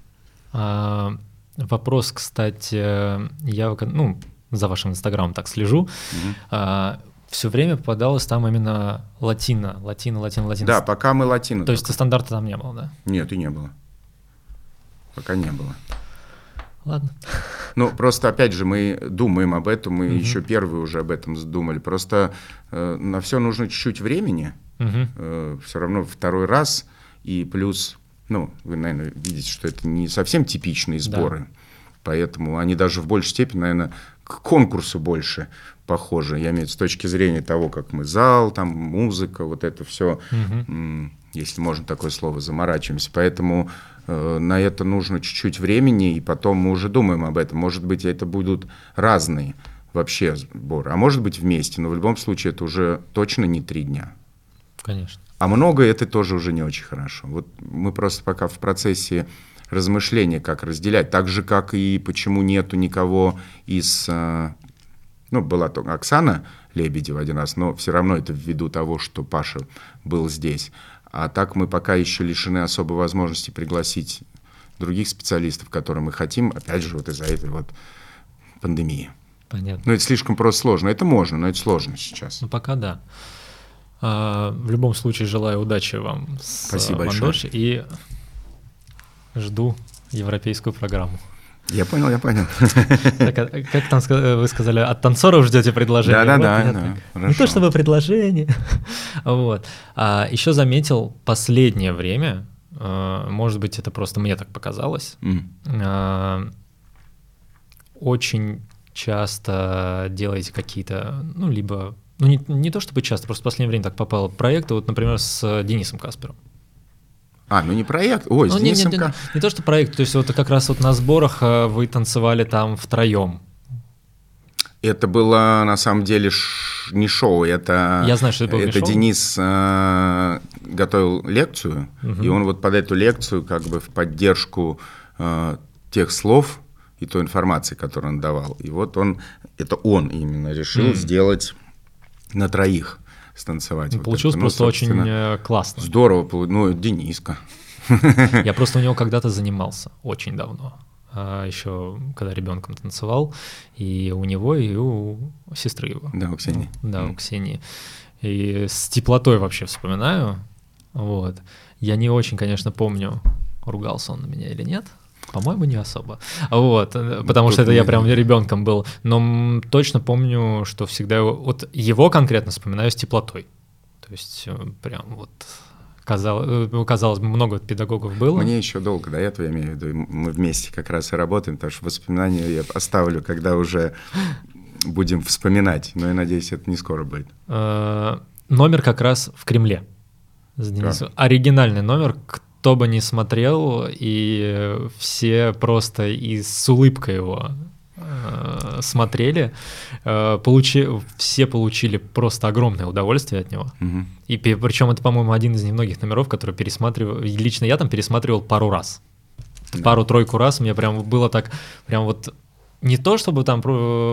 А, вопрос, кстати, я ну, за вашим инстаграмом так слежу, угу. а, все время попадалось там именно латино, латино, латино, латино.
Да, пока мы латино.
То есть стандарта там не было, да?
Нет, и не было. Пока не было.
Ладно.
Ну, просто, опять же, мы думаем об этом, мы угу. еще первые уже об этом думали. Просто э, на все нужно чуть-чуть времени. Угу. Э, все равно второй раз. И плюс, ну, вы, наверное, видите, что это не совсем типичные сборы. Да. Поэтому они даже в большей степени, наверное, к конкурсу больше похожи. Я имею в виду с точки зрения того, как мы зал, там музыка, вот это все, угу. если можно такое слово, заморачиваемся. Поэтому э, на это нужно чуть-чуть времени, и потом мы уже думаем об этом. Может быть, это будут разные вообще сборы, а может быть вместе, но в любом случае это уже точно не три дня.
Конечно.
А много это тоже уже не очень хорошо. Вот мы просто пока в процессе размышления, как разделять. Так же, как и почему нету никого из э, Ну, была только Оксана Лебедева один раз, но все равно это ввиду того, что Паша был здесь. А так мы пока еще лишены особой возможности пригласить других специалистов, которые мы хотим, опять же, вот из-за этой вот пандемии.
Понятно.
Ну, это слишком просто сложно. Это можно, но это сложно сейчас.
Ну, пока да. А, в любом случае, желаю удачи вам с
Спасибо большое.
и жду европейскую программу.
Я понял, я понял.
Так, а как там вы сказали, от танцоров ждете предложение?
Да, да,
Вот,
да, да.
Не то чтобы предложение. вот. А еще заметил последнее время, э, может быть, это просто мне так показалось, э, очень часто делаете какие-то, ну, либо, ну, не, не то чтобы часто, просто в последнее время так попало проекты, вот, например, с Денисом Каспером.
А, ну не проект. Ой, с
Ну, не, не- не-
Ка-
не то, что проект, то есть вот как раз вот на сборах э, вы танцевали там втроем.
Это было на самом деле ш- не шоу, это,
Я знаю, что это было не
это
шоу.
Денис э, готовил лекцию, и он вот под эту лекцию как бы в поддержку э, тех слов и той информации, которую он давал. И вот он, это он именно решил сделать на троих станцевать.
Ну,
вот
Получилось
это. Ну,
просто очень
собственно,
э, классно.
Здорово, ну, Дениска.
Я просто у него когда-то занимался, очень давно. А, Еще когда ребенком танцевал, и у него, и у сестры его.
Да, у Ксении.
Ну, Да, у. Ксении. И с теплотой вообще вспоминаю. Вот. Я не очень, конечно, помню, ругался он на меня или нет. По-моему, не особо. Вот, э, потому
тут
что это я прям ребенком был. Но точно помню, что всегда его- вот его конкретно вспоминаю с теплотой. То есть э, прям вот казалось, казалось бы, много педагогов было.
Мне еще долго до этого, я имею в виду, мы вместе как раз и работаем, потому что воспоминания я оставлю, когда уже будем вспоминать, но я надеюсь, это не скоро будет.
Э, номер как раз в Кремле. С Денисом. Оригинальный номер, кто бы не смотрел, и э, все просто и с улыбкой его э, смотрели. Э, получи, все получили просто огромное удовольствие от него.
Мгм.
И причем это, по-моему, один из немногих номеров, который пересматривал. Лично я там пересматривал пару раз.
Да.
Пару-тройку раз мне прям было так, прям вот не то, чтобы там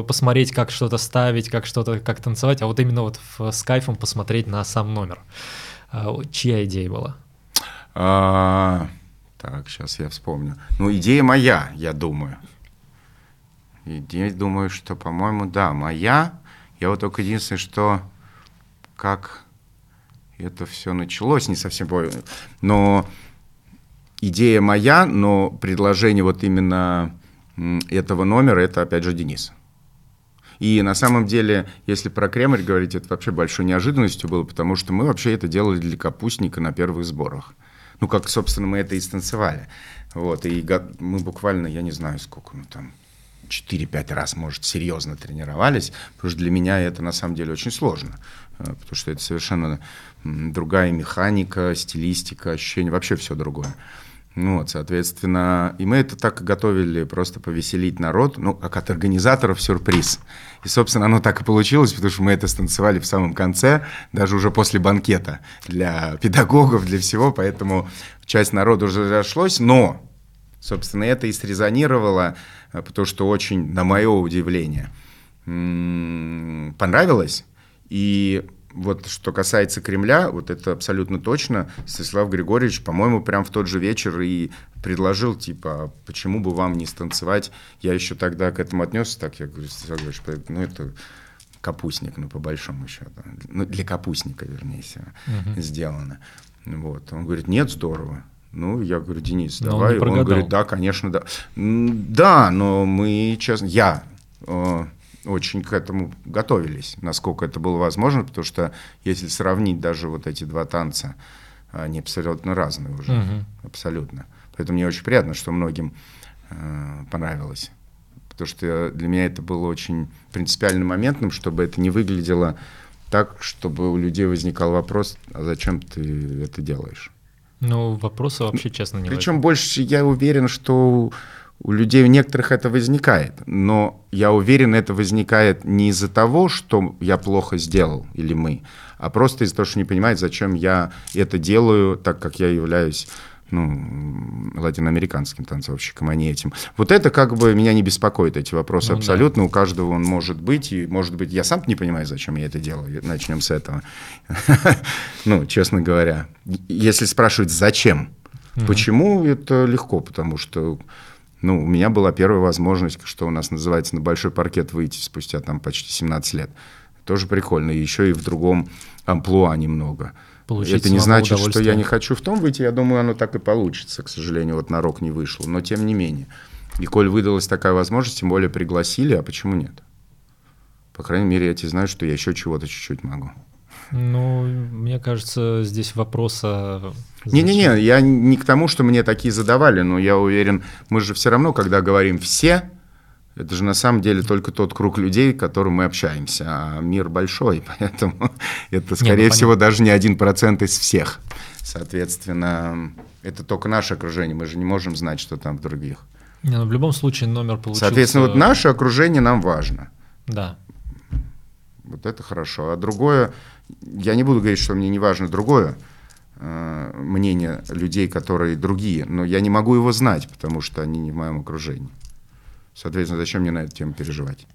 посмотреть, как что-то ставить, как что-то, как танцевать, а вот именно вот в- с кайфом посмотреть на сам номер. Вот чья идея была?
А, так, сейчас я вспомню. Ну, идея моя, я думаю. Идея, думаю, что, по-моему, да, моя. Я вот только единственное, что как это все началось, не совсем помню. Но идея моя, но предложение вот именно этого номера, это опять же Денис. И на самом деле, если про Кремль говорить, это вообще большой неожиданностью было, потому что мы вообще это делали для капустника на первых сборах. Ну, как, собственно, мы это и станцевали. Вот, и мы буквально, я не знаю, сколько мы там, 4-5 раз, может, серьезно тренировались, потому что для меня это на самом деле очень сложно, э, потому что это совершенно другая механика, стилистика, ощущение, вообще все другое. Ну вот, соответственно, и мы это так готовили, просто повеселить народ, ну, как от организаторов сюрприз. И, собственно, оно так и получилось, потому что мы это станцевали в самом конце, даже уже после банкета для педагогов, для всего, поэтому часть народа уже разошлось, но, собственно, это и срезонировало, э, потому что очень, на мое удивление, понравилось, и вот что касается Кремля, вот это абсолютно точно. Станислав Григорьевич, по-моему, прям в тот же вечер и предложил, типа, «А почему бы вам не станцевать? Я еще тогда к этому отнесся так, я говорю, Станислав Григорьевич, ну это капустник, ну по большому счету. Ну для капустника, вернее всего, сделано. Вот. Он говорит, нет, здорово. Ну, я говорю, Денис,
Но он
давай. Он,
прогадал.
говорит, да, конечно, да. Да, но мы, честно, я э, очень к этому готовились, насколько это было возможно, потому что если сравнить даже вот эти два танца, они абсолютно разные уже,
Мгм.
абсолютно. Поэтому мне очень приятно, что многим э, понравилось, потому что для меня это было очень принципиальным моментом, чтобы это не выглядело так, чтобы у людей возникал вопрос, а зачем ты это делаешь?
Ну, вопроса вообще, честно, не
Причем больше я уверен, что у людей у некоторых это возникает, но я уверен, это возникает не из-за того, что я плохо сделал или мы, а просто из-за того, что не понимают, зачем я это делаю, так как я являюсь ну, латиноамериканским танцовщикам, а не этим. Вот это как бы меня не беспокоит, эти вопросы ну, абсолютно. Да. У каждого он может быть, и может быть, я сам не понимаю, зачем я это делаю. Начнем с этого. Ну, честно говоря. Если спрашивать, зачем? Почему, это легко, потому что ну, у меня была первая возможность, что у нас называется, на большой паркет выйти спустя там почти 17 лет. Тоже прикольно. Еще и в другом амплуа немного. Получить Это не значит, что я не хочу в том выйти. Я думаю, оно так и получится. К сожалению, вот на рок не вышло. Но тем не менее. И коль выдалась такая возможность, тем более пригласили, а почему нет? По крайней мере, я тебе знаю, что я еще чего-то чуть-чуть могу.
Ну, мне кажется, здесь вопроса...
Не-не-не, я не к тому, что мне такие задавали, но я уверен, мы же все равно, когда говорим «все», это же на самом деле только тот круг людей, к которым мы общаемся, а мир большой, поэтому это, скорее не, ну, всего, даже не один процент из всех. Соответственно, это только наше окружение, мы же не можем знать, что там в других.
Не, ну, в любом случае номер получился...
Соответственно, вот наше окружение нам важно.
Да.
Вот это хорошо. А другое, я не буду говорить, что мне не важно другое э, мнение людей, которые другие, но я не могу его знать, потому что они не в моем окружении. Соответственно, зачем мне на эту тему переживать?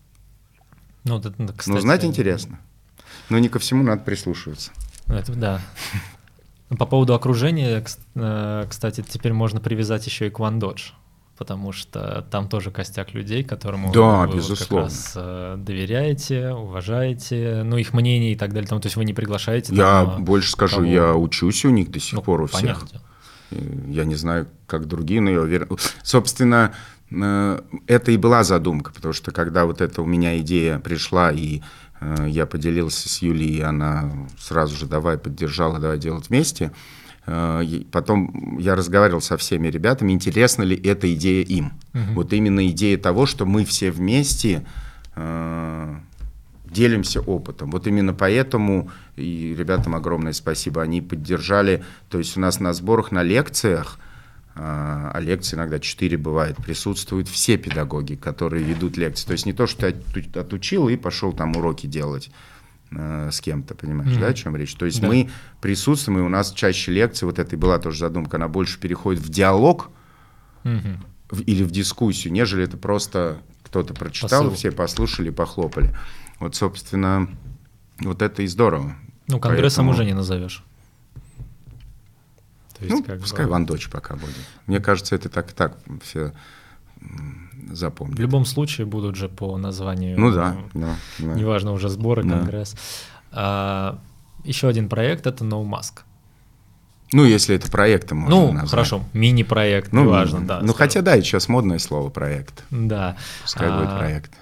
Ну, это, кстати... ну знать интересно. Но не ко всему надо прислушиваться.
Это да. По поводу окружения, э, кстати, теперь можно привязать еще и к OneDodge, потому что там тоже костяк людей, которым
да, вы безусловно.
как раз э, доверяете, уважаете, ну, их мнение и так далее. Там, то есть вы не приглашаете.
Я там, больше скажу, кого... я учусь у них до сих ну, пор у всех. Понятно. Я не знаю, как другие, но я уверен. Собственно, Э, это и была задумка, потому что когда вот эта у меня идея пришла, и э, я поделился с Юлией, она сразу же давай поддержала, давай делать вместе. Э, потом я разговаривал со всеми ребятами, интересна ли эта идея им. Угу. Вот именно идея того, что мы все вместе делимся опытом. Вот именно поэтому, и ребятам огромное спасибо, они поддержали, то есть у нас на сборах, на лекциях, а, а лекции иногда четыре бывает, присутствуют все педагоги, которые ведут лекции. То есть не то, что ты отучил и пошел там уроки делать э, с кем-то, понимаешь, mm-hmm. да, о чем речь? То есть да. мы присутствуем, и у нас чаще лекции, вот это и была тоже задумка, она больше переходит в диалог mm-hmm. в, или в дискуссию, нежели это просто кто-то прочитал, Посыл. все послушали, похлопали. Вот, собственно, вот это и здорово.
Ну, конгрессом Поэтому... уже не назовешь.
То есть, ну, как пускай бы... Вандоч пока будет. Мне кажется, это так и так все запомнят.
В любом случае будут же по названию.
Ну да, да,
да. Неважно уже сборы, да. конгресс. А, еще один проект это No Mask.
Ну, если это проектом можно
Ну, назвать. хорошо, мини-проект, ну, неважно, да.
Ну, хотя да, сейчас модное слово проект.
Да.
Пускай а, будет проект.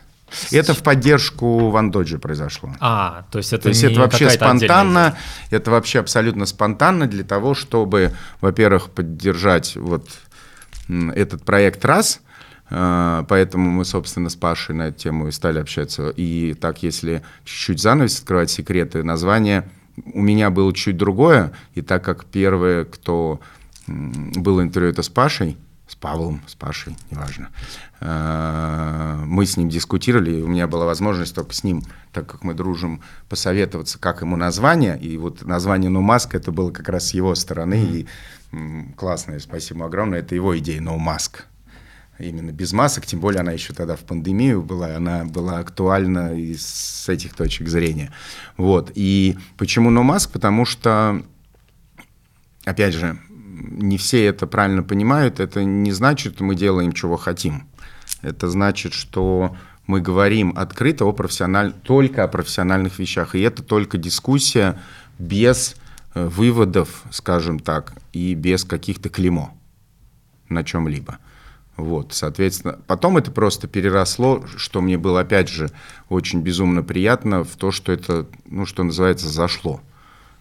Это в поддержку Ван Доджи произошло.
А, то есть это
То есть это вообще спонтанно, это вообще абсолютно спонтанно для того, чтобы, во-первых, поддержать вот этот проект раз, Поэтому мы, собственно, с Пашей на эту тему и стали общаться. И так, если чуть-чуть занавес открывать секреты, название у меня было чуть другое. И так как первое, кто было интервью, это с Пашей, с Павлом, с Пашей, неважно. Э, мы с ним дискутировали, и у меня была возможность только с ним, так как мы дружим, посоветоваться, как ему название. И вот название «No Mask» это было как раз с его стороны. И классное, спасибо огромное, это его идея «No Mask». Именно без масок, тем более она еще тогда в пандемию была, она была актуальна и с этих точек зрения. Вот. И почему «No Mask»? Потому что, опять же, не все это правильно понимают, это не значит, мы делаем, чего хотим. Это значит, что мы говорим открыто о профессиональ... только о профессиональных вещах. И это только дискуссия без э, выводов, скажем так, и без каких-то клеймо на чем-либо. Вот, соответственно, потом это просто переросло, что мне было, опять же, очень безумно приятно, в то, что это, ну, что называется, зашло.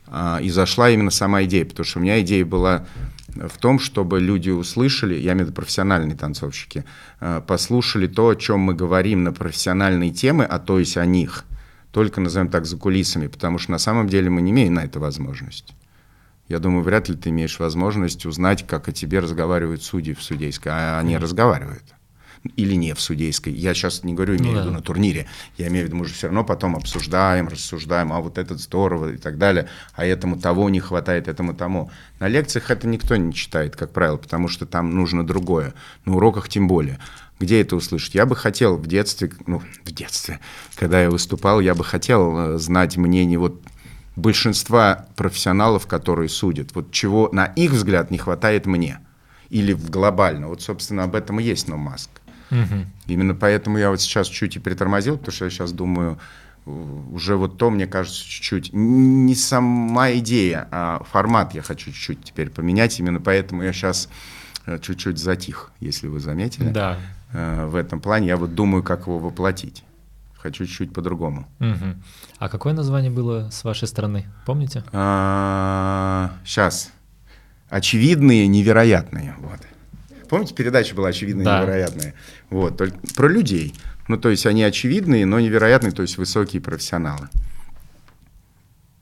А, и зашла именно сама идея, потому что у меня идея была в том, чтобы люди услышали, я имею в виду профессиональные танцовщики, а, послушали то, о чем мы говорим на профессиональные темы, а то есть о них, только, назовем так, за кулисами, потому что на самом деле мы не имеем на это возможность. Я думаю, вряд ли ты имеешь возможность узнать, как о тебе разговаривают судьи в судейской, а они разговаривают. или не в судейской. Я сейчас не говорю, имею ну, в виду да. на турнире. Я имею в виду, мы же все равно потом обсуждаем, рассуждаем, а вот этот здорово и так далее, а этому того не хватает, этому тому. На лекциях это никто не читает, как правило, потому что там нужно другое. На уроках тем более. Где это услышать? Я бы хотел в детстве, ну, в детстве, когда я выступал, я бы хотел э, знать мнение вот большинства профессионалов, которые судят. Вот чего, на их взгляд, не хватает мне. Или в глобально. Вот, собственно, об этом и есть No Mask. Угу. Именно поэтому я вот сейчас чуть и притормозил, потому что я сейчас думаю, уже вот то, мне кажется, чуть-чуть не сама идея, а формат я хочу чуть-чуть теперь поменять. Именно поэтому я сейчас э, чуть-чуть затих, если вы заметили.
Да.
Э, в этом плане я вот думаю, как его воплотить. Хочу чуть-чуть по-другому.
Угу. А какое название было с вашей стороны? Помните?
А, сейчас. Очевидные, невероятные. Вот. Помните, передача была очевидная, да. невероятная? Вот, только про людей. Ну, то есть они очевидные, но невероятные, то есть высокие профессионалы.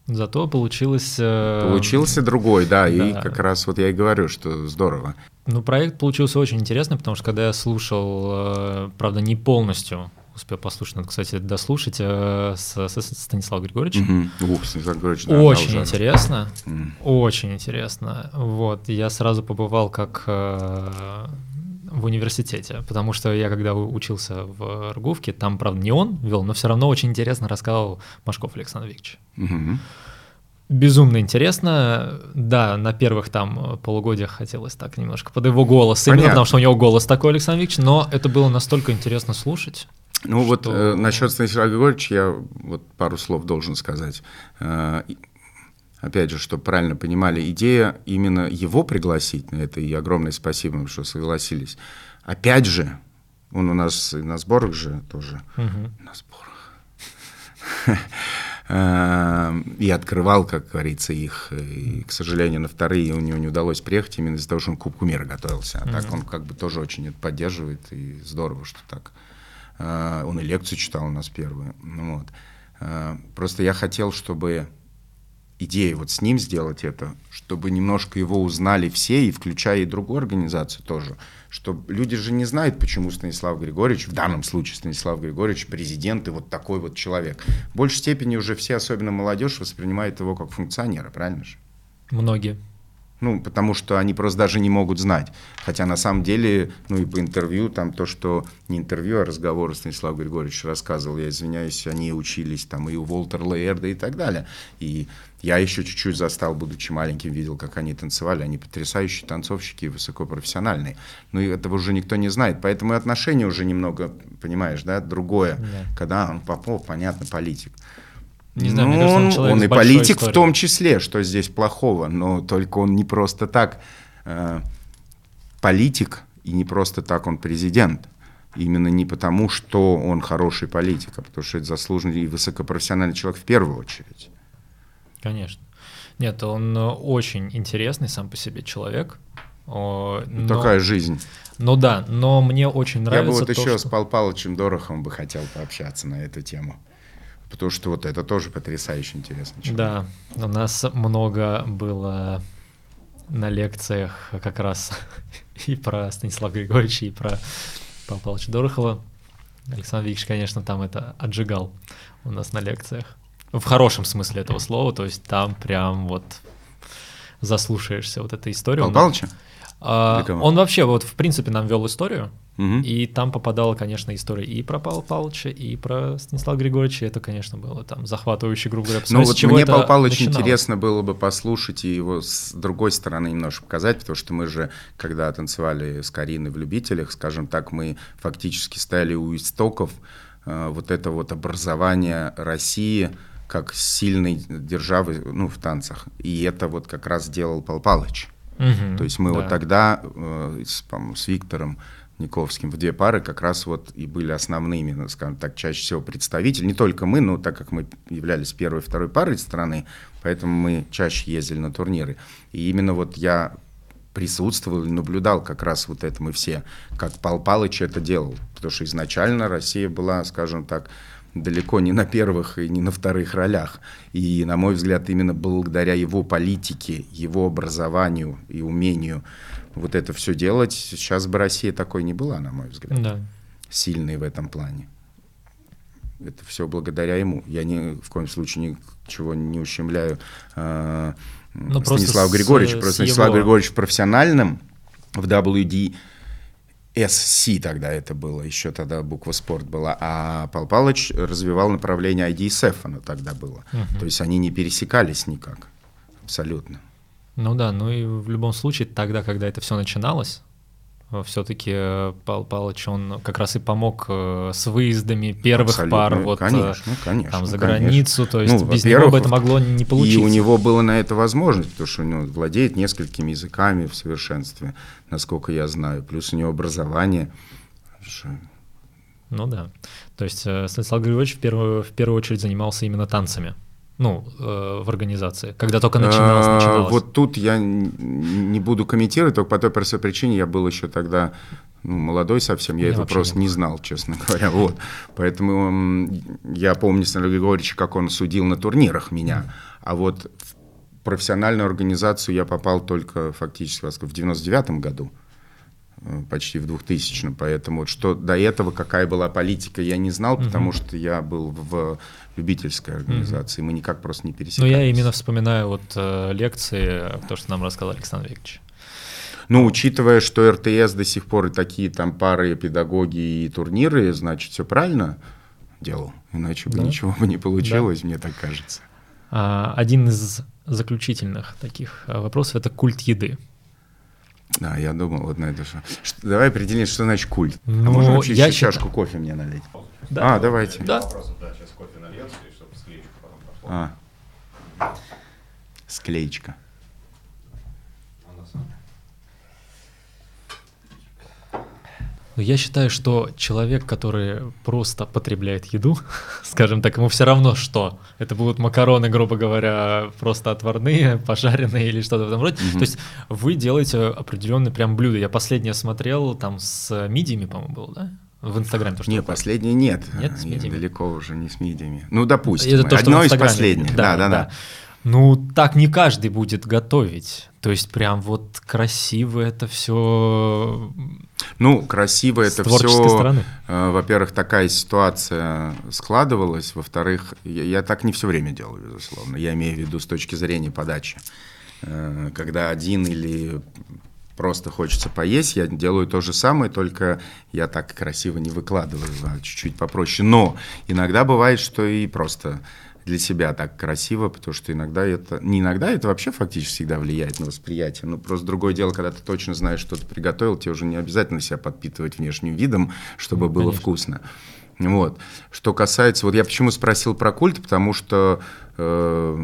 Зато получилось... Э...
Получился другой, да, да, и как раз вот я и говорю, что здорово.
Ну, проект получился очень интересный, потому что когда я слушал, э, правда, не полностью успел послушать, надо, кстати, дослушать э, с, с Станиславом Григорьевичем.
Угу. Ух, Станислав Григорьевич, да,
Очень интересно, mm. очень интересно. Вот, я сразу побывал как э, в университете, потому что я когда учился в Ргувке, там, правда, не он вел, но все равно очень интересно рассказывал Машков Александр Викторович.
Угу.
Безумно интересно. Да, на первых там полугодиях хотелось так немножко под его голос. Понятно. Именно потому, что у него голос такой, Александр Викторович, но это было настолько интересно слушать.
Ну что... вот э, насчет Станислава Григорьевича я вот пару слов должен сказать. Э, опять же, чтобы правильно понимали, идея именно его пригласить на это, и огромное спасибо, что согласились. Опять же, он у нас на сборах же тоже.
Угу.
На сборах. Э, и открывал, как говорится, их. И, к сожалению, на вторые у него не удалось приехать именно из-за того, что он к Кубку мира готовился. А так он как бы тоже очень это поддерживает, и здорово, что так. А, он и лекцию читал у нас первую. Ну, вот. А, просто я хотел, чтобы идея вот с ним сделать это, чтобы немножко его узнали все, и включая и другую организацию тоже, что люди же не знают, почему Станислав Григорьевич, в данном случае Станислав Григорьевич, президент и вот такой вот человек. В большей степени уже все, особенно молодежь, воспринимает его как функционера, правильно же?
Многие.
Ну, потому что они просто даже не могут знать. Хотя на самом деле, ну и по интервью, там то, что не интервью, а разговор Станислав Григорьевич рассказывал, я извиняюсь, они учились там и у Волтера Лейерда и так далее. И я еще чуть-чуть застал, будучи маленьким, видел, как они танцевали. Они потрясающие танцовщики, высокопрофессиональные. Но этого уже никто не знает. Поэтому и отношение уже немного, понимаешь, да, другое. Да. Когда он Попов, понятно, политик.
Не знаю, ну, мне кажется, он,
он и политик историей. в том числе, что здесь плохого, но только он не просто так э, политик, и не просто так он президент. Именно не потому, что он хороший политик, а потому что это заслуженный и высокопрофессиональный человек в первую очередь.
Конечно. Нет, он э, очень интересный сам по себе человек.
но... Такая жизнь.
Ну да, но мне очень нравится.
Я бы вот
то,
еще
что...
с Пал Палычем Дорохом бы хотел пообщаться на эту тему потому что вот это тоже потрясающе интересно.
Да, у нас много было на лекциях как раз и про Станислава Григорьевича, и про Павла Павловича Дорохова. Александр Викторович, конечно, там это отжигал у нас на лекциях. В хорошем смысле этого слова, то есть там прям вот заслушаешься вот этой истории.
Павла Павловича?
А, он вообще вот в принципе нам вел историю,
угу.
и там попадала, конечно, история и про Павла Павловича, и про Станислава Григорьевича. Это, конечно, было там захватывающе, грубо говоря.
Ну вот мне Павел Павлович начиналось. интересно было бы послушать и его с другой стороны немножко показать, потому что мы же, когда танцевали с Кариной в «Любителях», скажем так, мы фактически стояли у истоков э, вот это вот образование России как сильной державы ну, в танцах. И это вот как раз сделал Павел Павлович.
Угу,
То есть мы да. вот тогда э, с, с Виктором Никовским в две пары как раз вот и были основными, ну, скажем так, чаще всего представители. Не только мы, но так как мы являлись первой и второй парой страны, поэтому мы чаще ездили на турниры. И именно вот я присутствовал и наблюдал как раз вот это мы все, как Пал Палыч это делал. Потому что изначально Россия была, скажем так, далеко не на первых и не на вторых ролях. И, на мой взгляд, именно благодаря его политике, его образованию и умению вот это все делать, сейчас бы Россия такой не была, на мой взгляд. Да. Сильной в этом плане. Это все благодаря ему. Я ни в коем случае ничего не ущемляю э, ну, Станислава Григорьевича. Просто Станислав его... Григорьевич профессиональным в WD SC тогда это было, еще тогда буква спорт была, а Пал Палыч развивал направление IDSF, оно тогда было. Угу. То есть они не пересекались никак, абсолютно.
Ну да, ну и в любом случае тогда, когда это все начиналось, все-таки э, Павел Павлович, он как раз и помог э, с выездами первых Абсолютно, пар вот э, конечно, конечно, там за конечно. границу, то есть ну, без него бы это могло не получиться.
И у него была на это возможность, потому что он владеет несколькими языками в совершенстве, насколько я знаю, плюс у него образование.
Ну да, то есть Станислав Григорьевич в первую, в первую очередь занимался именно танцами ну, э, в организации, когда только начиналось, а, начиналось?
Вот тут я не буду комментировать, только по той простой причине, я был еще тогда ну, молодой совсем, я, я этого просто не, не знал, честно говоря. Вот. Поэтому я помню Станлия Григорьевича, как он судил на турнирах меня. А вот в профессиональную организацию я попал только фактически в 99 году почти в 2000 поэтому вот что до этого какая была политика, я не знал, потому что я был в любительской организации, угу. мы никак просто не пересекались.
Ну, я именно вспоминаю вот э, лекции, то, что нам рассказал Александр Викторович.
Ну, учитывая, что РТС до сих пор и такие там пары, педагоги и турниры, значит, все правильно делал, иначе бы да. ничего бы не получилось, да. мне так кажется.
А, один из заключительных таких э, вопросов — это культ еды.
Да, я думал вот на это. Что... Давай определим, что значит культ. А ну, а можно вообще я считаю... чашку кофе мне налить? Да. А, давайте.
Да.
сейчас кофе нальется, и чтобы склеечка потом А. Склеечка.
Но я считаю, что человек, который просто потребляет еду, скажем так, ему все равно что. Это будут макароны, грубо говоря, просто отварные, пожаренные или что-то в этом роде. Mm-hmm. То есть вы делаете определенные прям блюда. Я последнее смотрел там с мидиями, по-моему, был, да? В Инстаграме
то, что Нет, последнее нет. Нет, с мидиями? Далеко уже не с мидиями. Ну, допустим. Это то, что Одно из последних. Да, да, да. да.
Ну, так не каждый будет готовить. То есть прям вот красиво это все.
Ну, красиво это все. Э, во-первых, такая ситуация складывалась. Во-вторых, я, я так не все время делаю, безусловно. Я имею в виду с точки зрения подачи. Э, когда один или просто хочется поесть, я делаю то же самое, только я так красиво не выкладываю, а чуть-чуть попроще. Но иногда бывает, что и просто для себя так красиво, потому что иногда это, не иногда, это вообще фактически всегда влияет на восприятие. Но просто другое дело, когда ты точно знаешь, что ты приготовил, тебе уже не обязательно себя подпитывать внешним видом, чтобы ну, было конечно. вкусно. Вот. Что касается, вот я почему спросил про культ, потому что, э,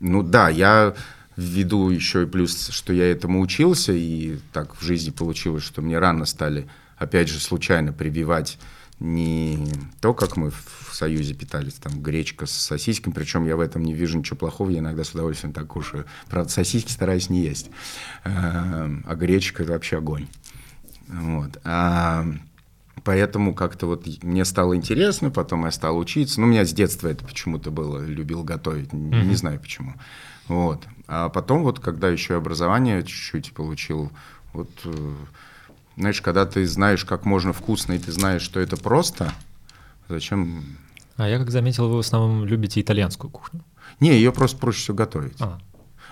ну да, я ввиду еще и плюс, что я этому учился, и так в жизни получилось, что мне рано стали, опять же, случайно прививать не то, как мы в Союзе питались, там гречка с сосисками, причем я в этом не вижу ничего плохого, я иногда с удовольствием так кушаю. Правда, сосиски стараюсь не есть, эм, а гречка – это вообще огонь. Вот. А, поэтому как-то вот мне стало интересно, потом я стал учиться. Ну, у меня с детства это почему-то было, любил готовить, mm-hmm. не знаю почему. Вот. А потом вот, когда еще образование чуть-чуть получил, вот э, знаешь, когда ты знаешь, как можно вкусно, и ты знаешь, что это просто, зачем...
А я, как заметил, вы в основном любите итальянскую кухню.
Не, ее просто проще всего готовить. А.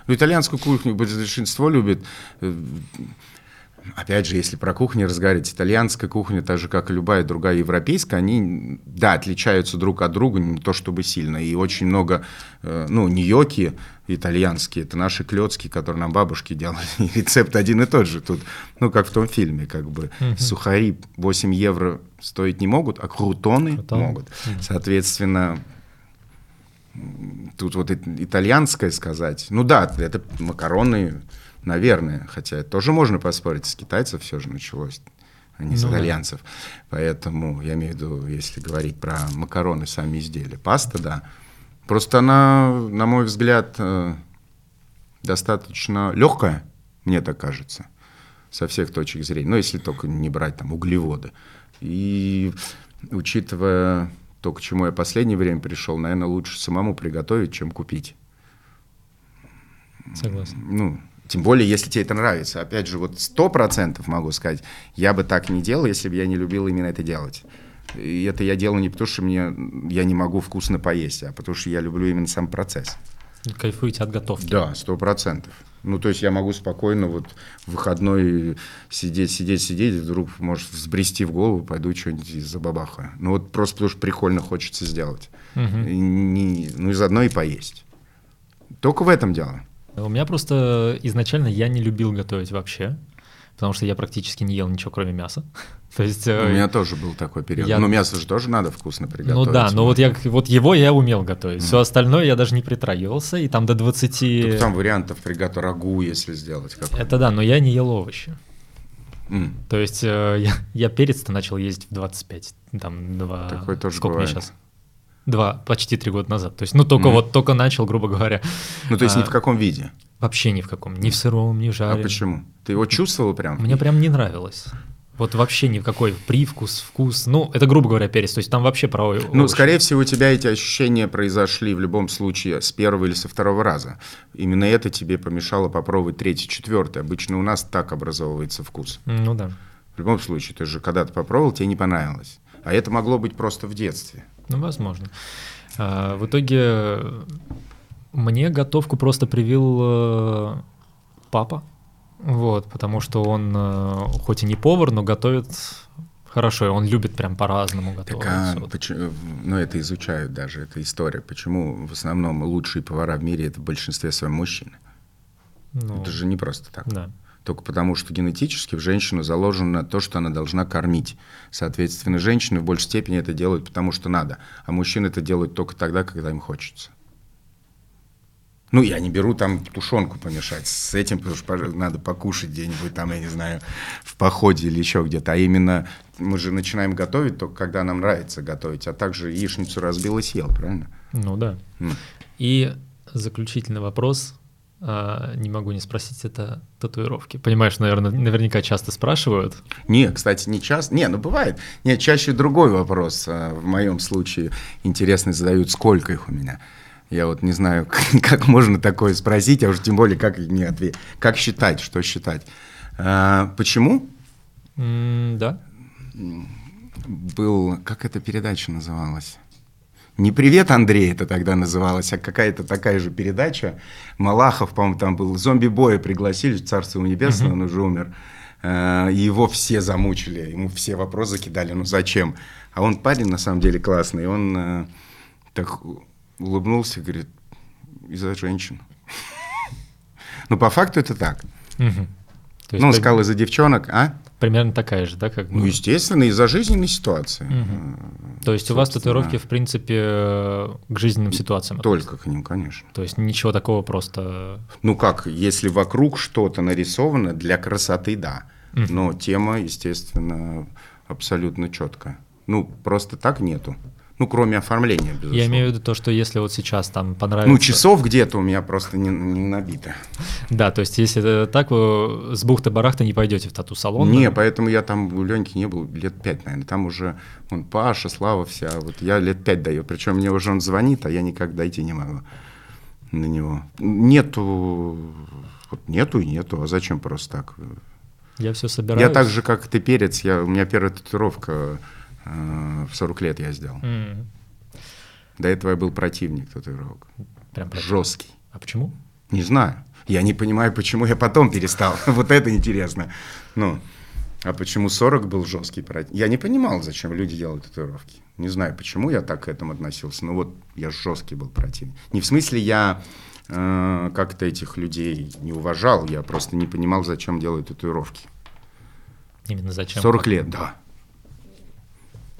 Ну, итальянскую кухню большинство любит. Э, опять же, если про кухню разговаривать, итальянская кухня, так же, как и любая другая европейская, они, да, отличаются друг от друга, не то чтобы сильно. И очень много, э, ну, ньоки итальянские, это наши клетки, которые нам бабушки делали. Рецепт один и тот же тут, ну, как в том фильме, как бы. Угу. Сухари 8 евро стоить не могут, а крутоны Крутон. могут. Соответственно, тут вот итальянское сказать, ну да, это макароны, Наверное, хотя тоже можно поспорить, с китайцев все же началось, а не с ну, итальянцев. Да. Поэтому я имею в виду, если говорить про макароны, сами изделия. Паста, да. Просто она, на мой взгляд, э, достаточно легкая, мне так кажется, со всех точек зрения. Ну, если только не брать там углеводы. И учитывая То, к чему я последнее время пришел, наверное, лучше самому приготовить, чем купить.
Согласен.
Ну, тем более, если тебе это нравится. Опять же, вот сто процентов могу сказать, я бы так не делал, если бы я не любил именно это делать. И это я делаю не потому, что мне, я не могу вкусно поесть, а потому что я люблю именно сам процесс.
Кайфуете от готовки.
Да, сто процентов. Ну, то есть я могу спокойно вот в выходной сидеть, сидеть, сидеть, и вдруг может взбрести в голову, пойду что-нибудь забабахаю. Ну, вот просто потому что прикольно хочется сделать.
Угу.
И не, ну, и заодно и поесть. Только в этом дело.
У меня просто изначально я не любил готовить вообще, потому что я практически не ел ничего, кроме мяса. То есть,
У
э,
меня тоже был такой период.
я-
Ну, мясо же тоже надо вкусно
ну
приготовить.
да, но вот, я, вот его я умел готовить. Все остальное я даже не притрагивался, и там до 20...
Только там вариантов приготовить рагу, если сделать.
Это да, но я не ел овощи.
М.
То есть э, я, я перец-то начал есть в 25, там два...
Такое тоже
Сколько
бывает.
мне сейчас? Два, почти три года назад. То есть, ну, только
Мгм.
вот, только начал, грубо говоря.
Ну, то есть ни
А,
в каком виде.
Вообще ни в каком. Ни в сыром, ни в
А
жареном.
почему? Ты его чувствовал прям?
Мне прям не нравилось. Вот вообще ни в какой привкус, вкус. Ну, это, грубо говоря, перец. То есть там вообще про о-
Ну,
овощи.
скорее всего, у тебя эти ощущения произошли в любом случае с первого или со второго раза. Именно это тебе помешало попробовать третий, четвертый. Обычно у нас так образовывается вкус.
Ну да.
В любом случае, ты же когда-то попробовал, тебе не понравилось. А это могло быть просто в детстве.
Ну, возможно. А, в итоге э, мне готовку просто привил э, папа. Вот, потому что он э, хоть и не повар, но готовит хорошо, и он любит прям по-разному готовить.
Так, а
Вот.
почему- ну, это изучают даже, это история. Почему в основном лучшие повара в мире это в большинстве своем мужчины?
Ну,
Это же не просто так.
Да.
Только потому, что генетически в женщину заложено то, что она должна кормить. Соответственно, женщины в большей степени это делают, потому что надо, а мужчины это делают только тогда, когда им хочется. Ну, я не беру там тушенку помешать с этим, потому что надо покушать где-нибудь там, я не знаю, в походе или еще где-то. А именно мы же начинаем готовить только когда нам нравится готовить, а также яичницу разбил и съел, правильно?
Ну да.
М.
И заключительный вопрос, а, не могу не спросить, это татуировки. Понимаешь, наверное, наверняка часто спрашивают.
Не, кстати, не часто. Не, ну бывает. Нет, чаще другой вопрос. а, В моем случае интересный задают, сколько их у меня. Я вот не знаю, как можно такое спросить, а уж тем более, как не ответить. Как считать, что считать. А, почему?
М, да.
Был, как эта передача называлась? Не «Привет, Андрей» это тогда называлось, а какая-то такая же передача. Малахов, по-моему, там был. Зомби-боя пригласили, царство небесное, он уже умер. Э, Его все замучили, ему все вопросы кидали, ну зачем? А он парень, на самом деле, классный. Он э, так улыбнулся, говорит, из-за женщин. Ну, по факту это так. Ну, он сказал из-за девчонок, а?
Примерно такая же, да, как бы?
Ну, естественно, из-за жизненной ситуации.
Мгм. То есть у вас татуировки, в принципе, э, к жизненным ситуациям?
Только к ним, конечно.
То есть ничего такого просто...
Ну как, если вокруг что-то нарисовано для красоты, да.
Мгм.
Но тема, естественно, абсолютно четкая. Ну, просто так нету. Ну, кроме оформления, безусловно.
Я имею в виду то, что если вот сейчас там понравится...
Ну, часов где-то у меня просто не, не набито.
Да, то есть если это так, вы с бухты-барахта не пойдете в тату-салон.
не,
да?
поэтому я там у Леньки не был лет пять, наверное. Там уже он Паша, Слава вся. Вот я лет пять даю. Причем мне уже он звонит, а я никак дойти не могу на него. Нету, вот нету и нету. А зачем просто так?
Я все собираюсь.
Я так же, как ты перец, я, у меня первая татуировка в 40 лет я сделал.
М,
До этого я был противник татуировок.
Прям про-
Жесткий.
А почему?
Не знаю. Я не понимаю, почему я потом перестал. Вот это интересно. Ну, а почему 40 был жесткий противник? Я не понимал, зачем люди делают татуировки. Не знаю, почему я так к этому относился. Но вот я жесткий был противник. Не в смысле я э, как-то этих людей не уважал, я просто не понимал, зачем делают татуировки.
Именно зачем?
40 лет, да.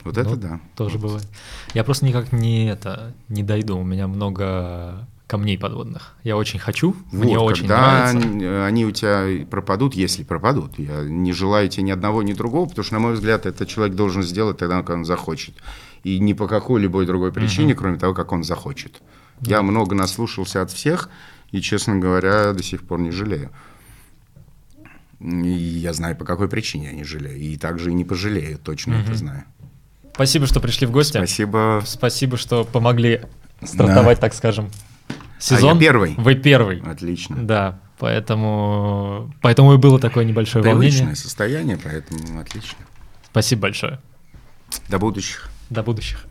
Вот это
Ну,
да.
Тоже бывает. Я просто никак не это не дойду. У меня много камней подводных. Я очень хочу, мне
Вот,
очень
когда
нравится.
они, они у тебя пропадут, если пропадут. Я не желаю тебе ни одного, ни другого, потому что, на мой взгляд, это человек должен сделать тогда, когда он захочет. И не по какой-либой другой причине, кроме того, как он захочет. Я много наслушался от всех, и, честно говоря, до сих пор не жалею. И я знаю, по какой причине я не жалею. И также и не пожалею, точно это знаю.
Спасибо, что пришли в гости.
Спасибо.
Спасибо, что помогли стартовать, да. так скажем, сезон.
А я первый?
Вы первый.
Отлично.
Да, поэтому, поэтому и было такое небольшое
Привычное
волнение.
состояние, поэтому отлично.
Спасибо большое.
До будущих.
До будущих.